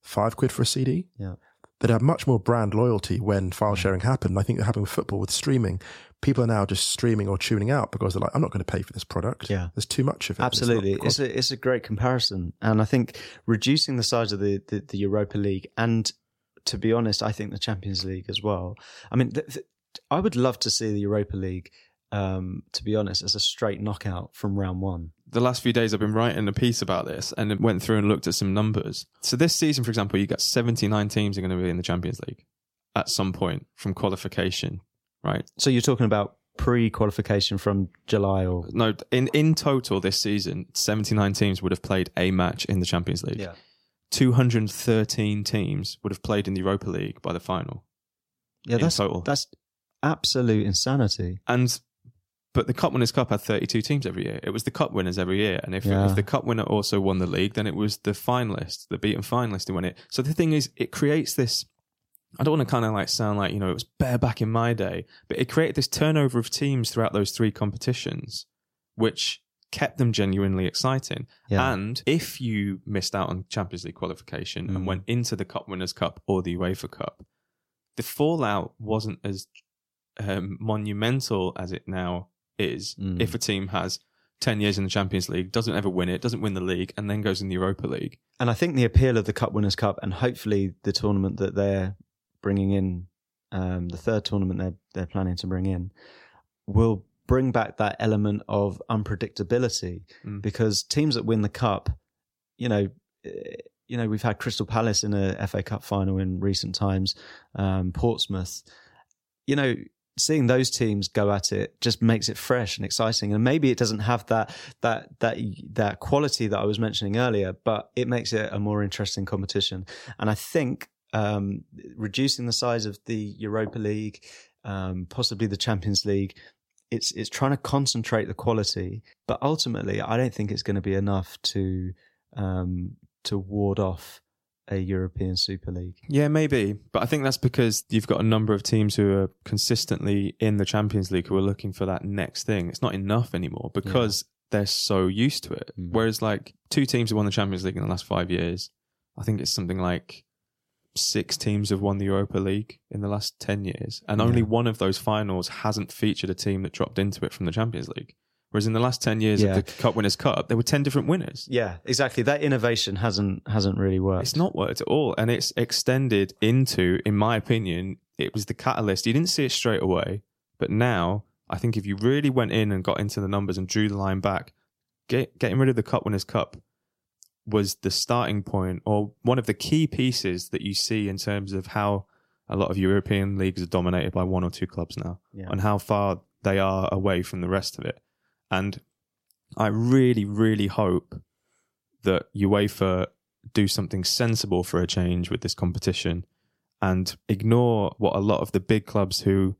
Speaker 1: five quid for a CD,
Speaker 2: Yeah.
Speaker 1: they'd have much more brand loyalty when file sharing happened. I think it happened with football, with streaming. People are now just streaming or tuning out because they're like, I'm not going to pay for this product.
Speaker 2: Yeah.
Speaker 1: There's too much of it.
Speaker 2: Absolutely,
Speaker 1: qual-
Speaker 2: it's a it's a great comparison, and I think reducing the size of the, the, the Europa League, and to be honest, I think the Champions League as well. I mean, th- th- I would love to see the Europa League. Um, to be honest, as a straight knockout from round one.
Speaker 3: the last few days I've been writing a piece about this and it went through and looked at some numbers. So this season, for example, you got 79 teams are going to be in the Champions League at some point from qualification, right?
Speaker 2: So you're talking about pre-qualification from July or
Speaker 3: No, in, in total this season, 79 teams would have played a match in the Champions League. Yeah. 213 teams would have played in the Europa League by the final.
Speaker 2: yeah.
Speaker 3: in
Speaker 2: That's
Speaker 3: total.
Speaker 2: that's absolute insanity.
Speaker 3: And but the Cup Winners' Cup had 32 teams every year. It was the Cup winners every year, and if,
Speaker 2: Yeah.
Speaker 3: if the Cup winner also won the league, then it was the finalist, the beaten finalist, who won it. So the thing is, it creates this. I don't want to kind of like sound like you know it was bare back in my day, but it created this turnover of teams throughout those three competitions, which kept them genuinely exciting.
Speaker 2: Yeah.
Speaker 3: And if you missed out on Champions League qualification
Speaker 2: Mm.
Speaker 3: and went into the Cup Winners' Cup or the UEFA Cup, the fallout wasn't as um, monumental as it now is.
Speaker 2: Mm.
Speaker 3: If a team has 10 years in the Champions League, doesn't ever win it, doesn't win the league, and then goes in the Europa League.
Speaker 2: And I think the appeal of the Cup Winners' Cup and hopefully the tournament that they're bringing in, um, the third tournament they're they're planning to bring in, will bring back that element of unpredictability
Speaker 3: Mm.
Speaker 2: because teams that win the cup, you know. eh, You know, we've had Crystal Palace in a FA Cup final in recent times, um, Portsmouth. You know, seeing those teams go at it just makes it fresh and exciting. And maybe it doesn't have that that that that quality that I was mentioning earlier, but it makes it a more interesting competition. And I think um, reducing the size of the Europa League, um, possibly the Champions League, it's it's trying to concentrate the quality, but ultimately, I don't think it's going to be enough to um, to ward off a European Super League.
Speaker 3: Yeah, maybe. But I think that's because you've got a number of teams who are consistently in the Champions League who are looking for that next thing. It's not enough anymore because they're so used to it.
Speaker 2: Mm.
Speaker 3: Whereas, like, two teams have won the Champions League in the last five years. I think it's something like six teams have won the Europa League in the last 10 years. And only
Speaker 2: Yeah.
Speaker 3: one of those finals hasn't featured a team that dropped into it from the Champions League. Whereas in the last 10 years
Speaker 2: Yeah.
Speaker 3: of the Cup Winners' Cup, there were 10 different winners.
Speaker 2: Yeah, exactly. That innovation hasn't hasn't really worked.
Speaker 3: It's not worked at all. And it's extended into, in my opinion, it was the catalyst. You didn't see it straight away. But now, I think if you really went in and got into the numbers and drew the line back, get, getting rid of the Cup Winners' Cup was the starting point or one of the key pieces that you see in terms of how a lot of European leagues are dominated by one or two clubs now
Speaker 2: Yeah.
Speaker 3: and how far they are away from the rest of it. And I really, really hope that UEFA do something sensible for a change with this competition and ignore what a lot of the big clubs who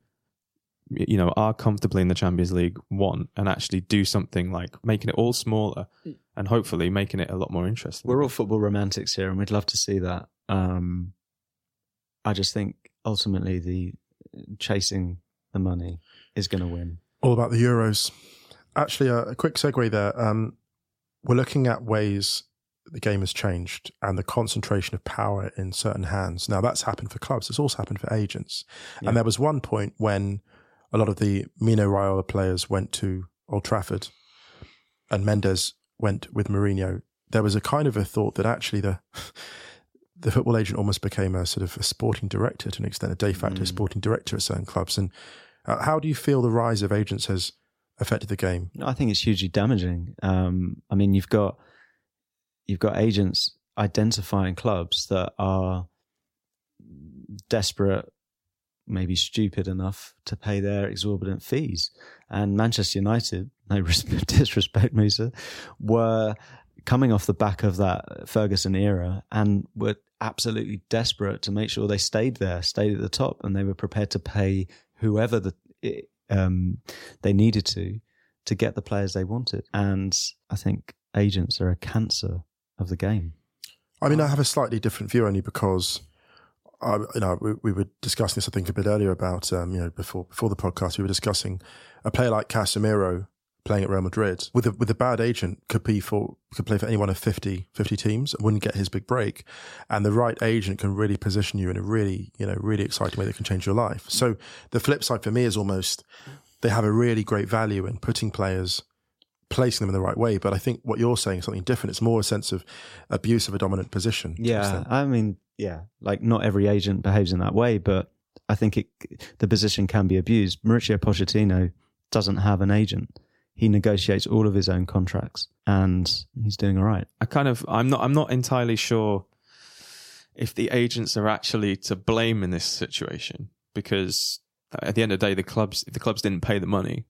Speaker 3: you know are comfortably in the Champions League want and actually do something like making it all smaller and hopefully making it a lot more interesting.
Speaker 2: We're all football romantics here, and we'd love to see that. Um, I just think ultimately the chasing the money is going to win.
Speaker 1: all about the Euros. Actually, a, a quick segue there. Um, we're looking at ways the game has changed and the concentration of power in certain hands. Now, that's happened for clubs. It's also happened for agents.
Speaker 2: Yeah.
Speaker 1: And there was one point when a lot of the Mino Raiola players went to Old Trafford and Mendes went with Mourinho. There was a kind of a thought that actually the the football agent almost became a sort of a sporting director to an extent, a de facto
Speaker 2: Mm.
Speaker 1: sporting director at certain clubs. And uh, how do you feel the rise of agents has affected the game?
Speaker 2: I think it's hugely damaging. Um, I mean, you've got you've got agents identifying clubs that are desperate, maybe stupid enough to pay their exorbitant fees. And Manchester United, no respect, disrespect, Musa, were coming off the back of that Ferguson era and were absolutely desperate to make sure they stayed there, stayed at the top, and they were prepared to pay whoever the um, they needed to to get the players they wanted. And I think agents are a cancer of the game.
Speaker 1: I mean, I have a slightly different view only because I, you know, we, we were discussing this, I think, a bit earlier about, um, you know, before before the podcast, we were discussing a player like Casemiro playing at Real Madrid with a with a bad agent could be for could play for any one of 50, 50 teams, and wouldn't get his big break, and the right agent can really position you in a really you know really exciting way that can change your life. So the flip side for me is almost they have a really great value in putting players placing them in the right way. But I think what you're saying is something different. It's more a sense of abuse of a dominant position.
Speaker 2: Yeah. I mean, yeah, like not every agent behaves in that way, but I think it the position can be abused. Mauricio Pochettino doesn't have an agent. He negotiates all of his own contracts, and he's doing all right.
Speaker 3: I kind of I'm not I'm not entirely sure if the agents are actually to blame in this situation because at the end of the day the clubs if the clubs didn't pay the money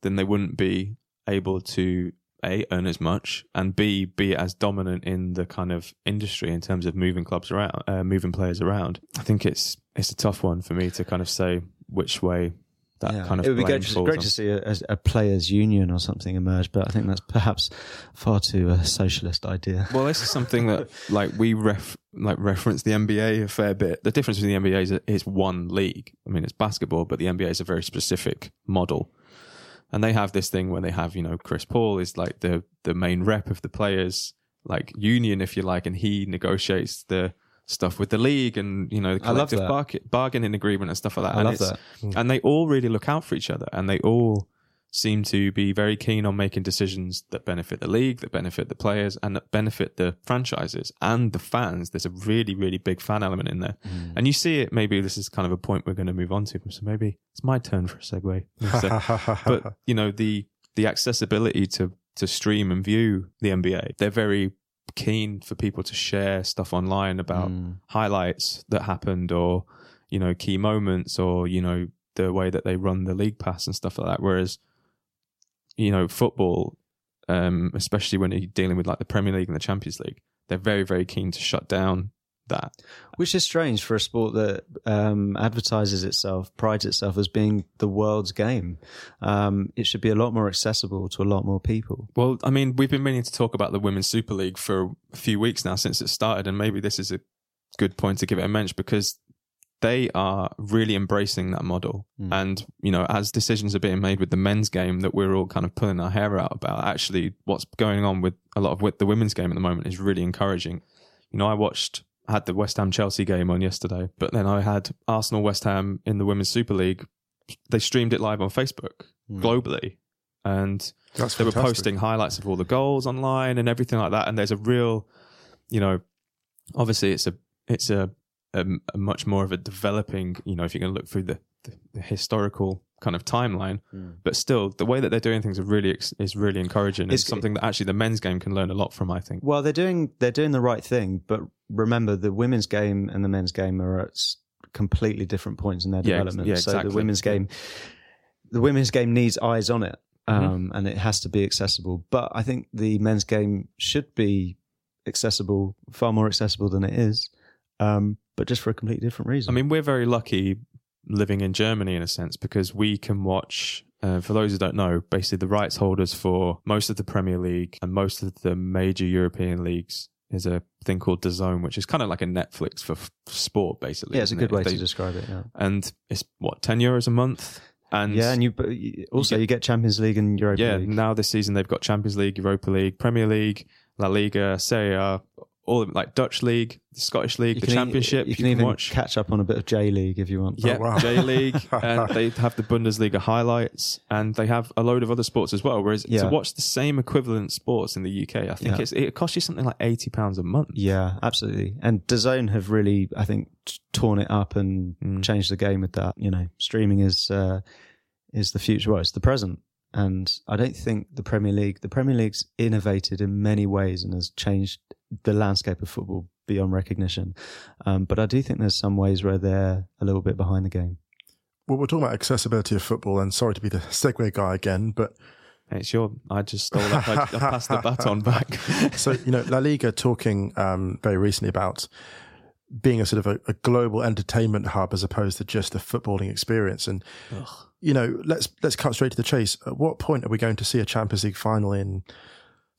Speaker 3: then they wouldn't be able to a earn as much and b be as dominant in the kind of industry in terms of moving clubs around uh, moving players around I think it's it's a tough one for me to kind of say which way that
Speaker 2: Yeah.
Speaker 3: kind of
Speaker 2: it would be great, to, great to see a, a, a players' union or something emerge, but I think that's perhaps far too a socialist idea.
Speaker 3: Well, this is something that like we ref like reference the NBA a fair bit. The difference with the NBA is it's one league. I mean, it's basketball, but the NBA is a very specific model. And they have this thing where they have, you know, Chris Paul is like the the main rep of the players like union, if you like, and he negotiates the stuff with the league and you know the collective bargain, bargaining agreement and stuff like that.
Speaker 2: I
Speaker 3: and
Speaker 2: love
Speaker 3: it's-
Speaker 2: that.
Speaker 3: and they all really look out for each other and they all seem to be very keen on making decisions that benefit the league that benefit the players and that benefit the franchises and the fans. There's a really really big fan element in there.
Speaker 2: Mm.
Speaker 3: and you see it maybe this is kind of a point we're going to move on to so maybe it's my turn for a segue. So- but you know the the accessibility to to stream and view the NBA they're very keen for people to share stuff online about
Speaker 2: Mm.
Speaker 3: highlights that happened or you know key moments or you know the way that they run the league pass and stuff like that. Whereas you know football um especially when you're dealing with like the Premier League and the Champions League they're very very keen to shut down that
Speaker 2: Which is strange for a sport that um, advertises itself, prides itself as being the world's game. Um, it should be a lot more accessible to a lot more people.
Speaker 3: well I mean we've been meaning to talk about the Women's Super League for a few weeks now since it started and maybe this is a good point to give it a mention because they are really embracing that model.
Speaker 2: Mm.
Speaker 3: And, you know, as decisions are being made with the men's game that we're all kind of pulling our hair out about, actually what's going on with a lot of with the women's game at the moment is really encouraging. You know, I watched had the West Ham Chelsea game on yesterday, but then I had Arsenal West Ham in the Women's Super League. They streamed it live on Facebook
Speaker 2: Mm.
Speaker 3: globally. And
Speaker 1: That's
Speaker 3: they were posting highlights of all the goals online and everything like that. And there's a real, you know, obviously it's a it's a, a, a much more of a developing. You know, if you're going to look through the, the, the historical kind of timeline,
Speaker 2: Mm.
Speaker 3: but still the way that they're doing things are really ex- is really encouraging. It's
Speaker 2: It's-
Speaker 3: something that actually the men's game can learn a lot from. I think.
Speaker 2: Well, they're doing they're doing the right thing, but remember the women's game and the men's game are at completely different points in their
Speaker 3: Yeah,
Speaker 2: development.
Speaker 3: yeah,
Speaker 2: So
Speaker 3: exactly.
Speaker 2: the women's game, the women's game needs eyes on it, um, and it has to be accessible. But I think the men's game should be accessible, far more accessible than it is, um, but just for a completely different reason.
Speaker 3: I mean, we're very lucky living in Germany in a sense because we can watch. Uh, for those who don't know, basically the rights holders for most of the Premier League and most of the major European leagues is a thing called DAZN, which is kind of like a Netflix for f- sport, basically.
Speaker 2: yeah, it's a good
Speaker 3: it?
Speaker 2: way
Speaker 3: They-
Speaker 2: to describe it. Yeah,
Speaker 3: And it's what ten euros a month, and
Speaker 2: yeah, and you but you- also
Speaker 3: get-
Speaker 2: you get Champions League and Europa
Speaker 3: yeah,
Speaker 2: League.
Speaker 3: now this season they've got Champions League, Europa League, Premier League, La Liga, Serie A, all of like Dutch League, the Scottish League,
Speaker 2: You
Speaker 3: the
Speaker 2: can e-
Speaker 3: Championship.
Speaker 2: You can even catch up on a bit of J League if you want.
Speaker 3: Yeah,
Speaker 1: wow.
Speaker 3: J League, and they have the Bundesliga highlights, and they have a load of other sports as well. Whereas
Speaker 2: Yeah.
Speaker 3: to watch the same equivalent sports in the UK, I think
Speaker 2: Yeah.
Speaker 3: it's, it costs you something like eighty pounds a month.
Speaker 2: Yeah, absolutely. And DAZN have really, I think, torn it up and
Speaker 3: Mm.
Speaker 2: changed the game with that. You know, streaming is uh, is the future. Well, it's the present. And I don't think the Premier League, the Premier League's innovated in many ways and has changed the landscape of football beyond recognition. Um, but I do think there's some ways where they're a little bit behind the game.
Speaker 1: Well, we're talking about accessibility of football, and sorry to be the segue guy again, but
Speaker 3: it's your. I just stole that. I, I passed the baton back.
Speaker 1: so you know, La Liga talking um, very recently about being a sort of a, a global entertainment hub as opposed to just a footballing experience. And you know, let's let's cut straight to the chase. At what point are we going to see a Champions League final in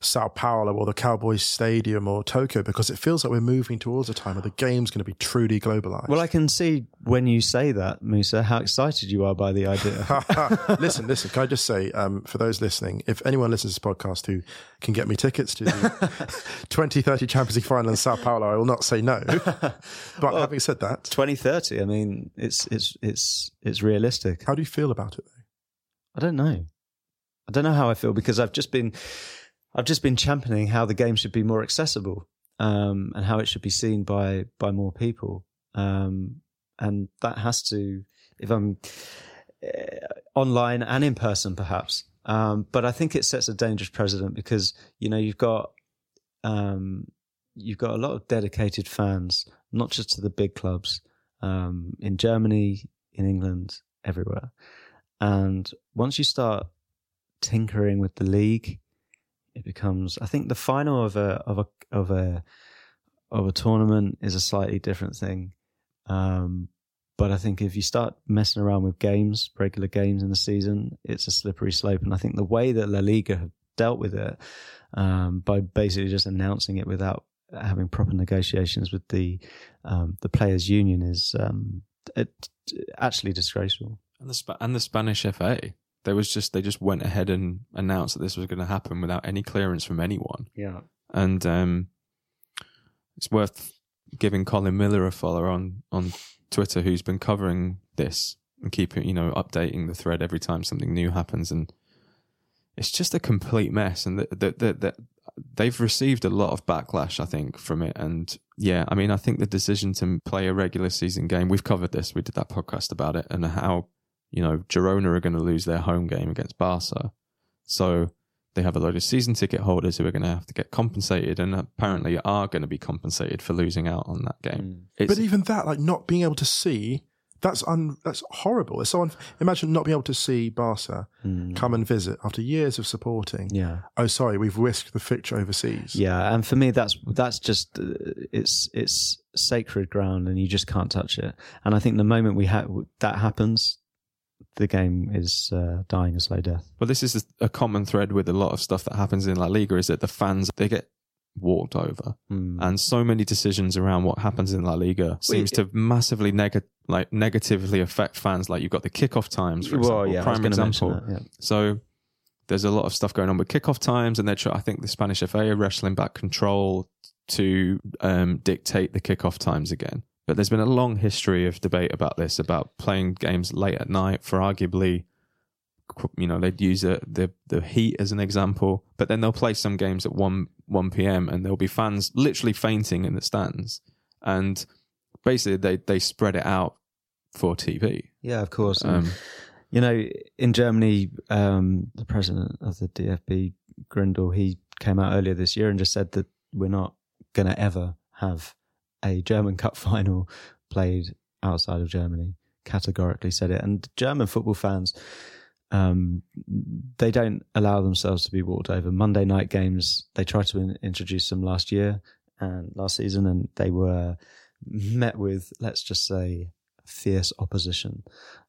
Speaker 1: Sao Paulo or the Cowboys Stadium or Tokyo because it feels like we're moving towards a time where the game's going to be truly globalized.
Speaker 2: Well, I can see when you say that, Musa, how excited you are by the idea.
Speaker 1: listen, listen. Can I just say, um, for those listening, if anyone listens to this podcast who can get me tickets to the 2030 Champions League final in Sao Paulo, I will not say no. But
Speaker 2: Well,
Speaker 1: having said that,
Speaker 2: 2030. I mean, it's it's it's it's realistic.
Speaker 1: how do you feel about it? Though?
Speaker 2: I don't know. I don't know how I feel because I've just been I've just been championing how the game should be more accessible um, and how it should be seen by by more people. Um, and that has to, if I'm uh, online and in person, perhaps. Um, but I think it sets a dangerous precedent because you know you've got um, you've got a lot of dedicated fans, not just to the big clubs um, in Germany, in England, everywhere. And once you start tinkering with the league, it becomes. I think the final of a of a of a of a tournament is a slightly different thing. Um, but I think if you start messing around with games, regular games in the season, it's a slippery slope. And I think the way that La Liga have dealt with it um, by basically just announcing it without having proper negotiations with the um, the players' union is um, it, actually disgraceful.
Speaker 3: And the Sp- and the Spanish FA, they was just they just went ahead and announced that this was going to happen without any clearance from anyone.
Speaker 2: Yeah.
Speaker 3: And um, it's worth giving Colin Millar a follow on on Twitter, who's been covering this and keeping you know updating the thread every time something new happens, and it's just a complete mess. And that that that they've received a lot of backlash, I think, from it. And yeah, I mean, I think the decision to play a regular season game, we've covered this. We did that podcast about it and how you know Girona are going to lose their home game against Barca, so they have a load of season ticket holders who are going to have to get compensated and apparently are going to be compensated for losing out on that game. It's,
Speaker 1: But even that, like not being able to see, that's un, that's horrible. It's so un, imagine not being able to see Barca come and visit after years of supporting.
Speaker 2: Yeah.
Speaker 1: Oh, sorry, we've risked the fixture overseas.
Speaker 2: Yeah, and for me, that's that's just uh, it's it's sacred ground, and you just can't touch it. And I think the moment we have that happens, the game is uh, dying a slow death.
Speaker 3: But this is a common thread with a lot of stuff that happens in La Liga is that the fans they get walked over,
Speaker 2: Mm.
Speaker 3: and so many decisions around what happens in La Liga seems to massively neg- like negatively affect fans. Like you've got the kickoff times, for example,
Speaker 2: well, yeah,
Speaker 3: prime
Speaker 2: going to mention
Speaker 3: example.
Speaker 2: that. Yeah.
Speaker 3: So there's a lot of stuff going on with kickoff times, and they're try- I think the Spanish FA are wrestling back control to um, dictate the kickoff times again. But there's been a long history of debate about this, about playing games late at night for arguably, you know, they'd use a, the the heat as an example, but then they'll play some games at one one p.m. and there'll be fans literally fainting in the stands, and basically they they spread it out for TV.
Speaker 2: Yeah, of course.
Speaker 3: Um,
Speaker 2: you know, in Germany, um, the president of the DFB, Grindel, he came out earlier this year and just said that we're not going to ever have a German Cup final played outside of Germany. Categorically said it, and German football fans, um, they don't allow themselves to be walked over. Monday night games, they tried to in- introduce them last year and last season, and they were met with, let's just say, fierce opposition.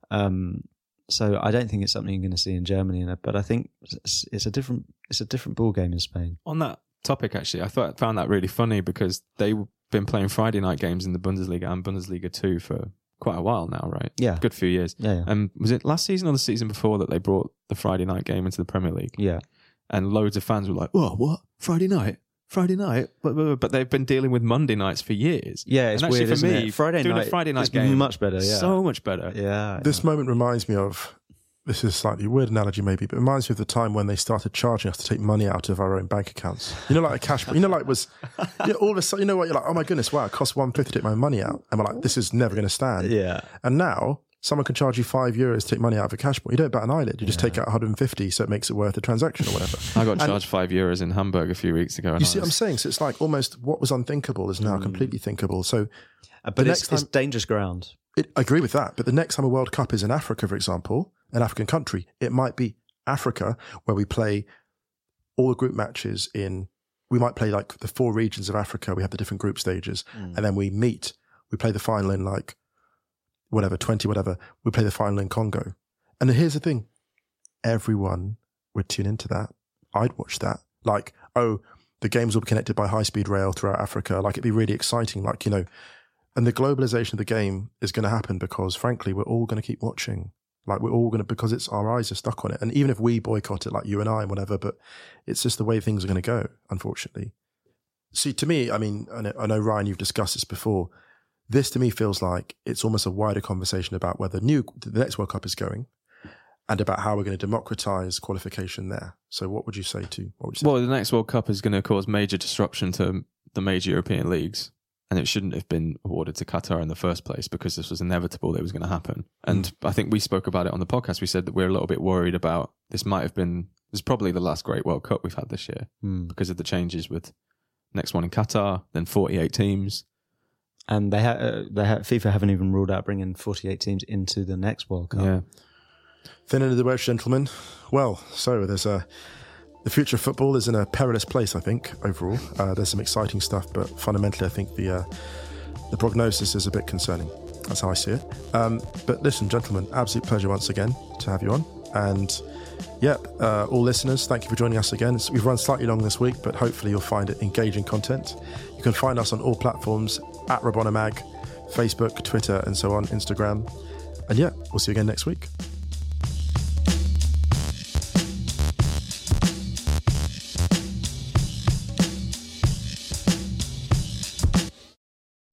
Speaker 2: Um, so I don't think it's something you're going to see in Germany, but I think it's, it's a different it's a different ball game in Spain.
Speaker 3: on that topic, actually, I thought found that really funny because they've been playing Friday night games in the Bundesliga and Bundesliga two for quite a while now, right?
Speaker 2: Yeah.
Speaker 3: good few years.
Speaker 2: Yeah, yeah,
Speaker 3: Um, was it last season or the season before that they brought the Friday night game into the Premier League?
Speaker 2: yeah.
Speaker 3: And loads of fans were like, "Oh, what Friday night? Friday night?" But, but, but they've been dealing with Monday nights for years.
Speaker 2: Yeah, it's
Speaker 3: And actually
Speaker 2: weird,
Speaker 3: for
Speaker 2: isn't
Speaker 3: me,
Speaker 2: it? Friday
Speaker 3: doing a
Speaker 2: night,
Speaker 3: Friday night game,
Speaker 2: much better. Yeah,
Speaker 3: so much better.
Speaker 2: yeah.
Speaker 1: This moment reminds me of this is a slightly weird analogy, maybe, but it reminds me of the time when they started charging us to take money out of our own bank accounts. You know, like a cash, you know, like was, you know, all of a sudden, you know what, you're like, oh my goodness, wow, it costs 150 to take my money out. And we're like, this is never going to stand.
Speaker 2: yeah,
Speaker 1: And now someone can charge you five euros to take money out of a cash point. You don't bat an eyelid. You just take out 150 so it makes it worth the transaction or whatever.
Speaker 3: I got charged five euros in Hamburg a few weeks ago. And
Speaker 1: You
Speaker 3: I
Speaker 1: see what I'm saying? So it's like almost what was unthinkable is now completely thinkable. So
Speaker 2: Uh, but it's,
Speaker 1: next
Speaker 2: it's dangerous ground.
Speaker 1: it, I agree with that. But the next time a World Cup is in Africa, for example, an African country, it might be Africa where we play all the group matches in. We might play like the four regions of Africa. We have the different group stages, mm. and then we meet. We play the final in like whatever twenty, whatever. We play the final in Congo. And here's the thing: everyone would tune into that. I'd watch that. Like oh, the games will be connected by high speed rail throughout Africa. Like it'd be really exciting. Like, you know, and the globalization of the game is going to happen because frankly, we're all going to keep watching. Like we're all going to, because it's our eyes are stuck on it. And even if we boycott it, like you and I and whatever, but it's just the way things are going to go, unfortunately. See, to me, I mean, I know, Ryan, you've discussed this before. This to me feels like it's almost a wider conversation about whether new the next World Cup is going, and about how we're going to democratize qualification there. So, what would you say to? What would you say?
Speaker 3: Well, the next World Cup is going to cause major disruption to the major European leagues, and it shouldn't have been awarded to Qatar in the first place because this was inevitable that it was going to happen. And I think we spoke about it on the podcast. We said that we're a little bit worried about this. Might have been this is probably the last great World Cup we've had this year
Speaker 2: Hmm.
Speaker 3: because of the changes with next one in Qatar, then 48 teams.
Speaker 2: And they ha- uh, they ha- FIFA haven't even ruled out bringing 48 teams into the next World Cup.
Speaker 3: Yeah.
Speaker 1: Thin end of the wedge, gentlemen. Well, so there's a the future of football is in a perilous place. I think overall, uh, there's some exciting stuff, but fundamentally, I think the uh, the prognosis is a bit concerning. That's how I see it. Um, but listen, gentlemen, absolute pleasure once again to have you on. And yeah, uh, all listeners, thank you for joining us again. We've run slightly long this week, but hopefully you'll find it engaging content. You can find us on all platforms at Rabona Mag, Facebook, Twitter, and so on, Instagram. And yeah, we'll see you again next week.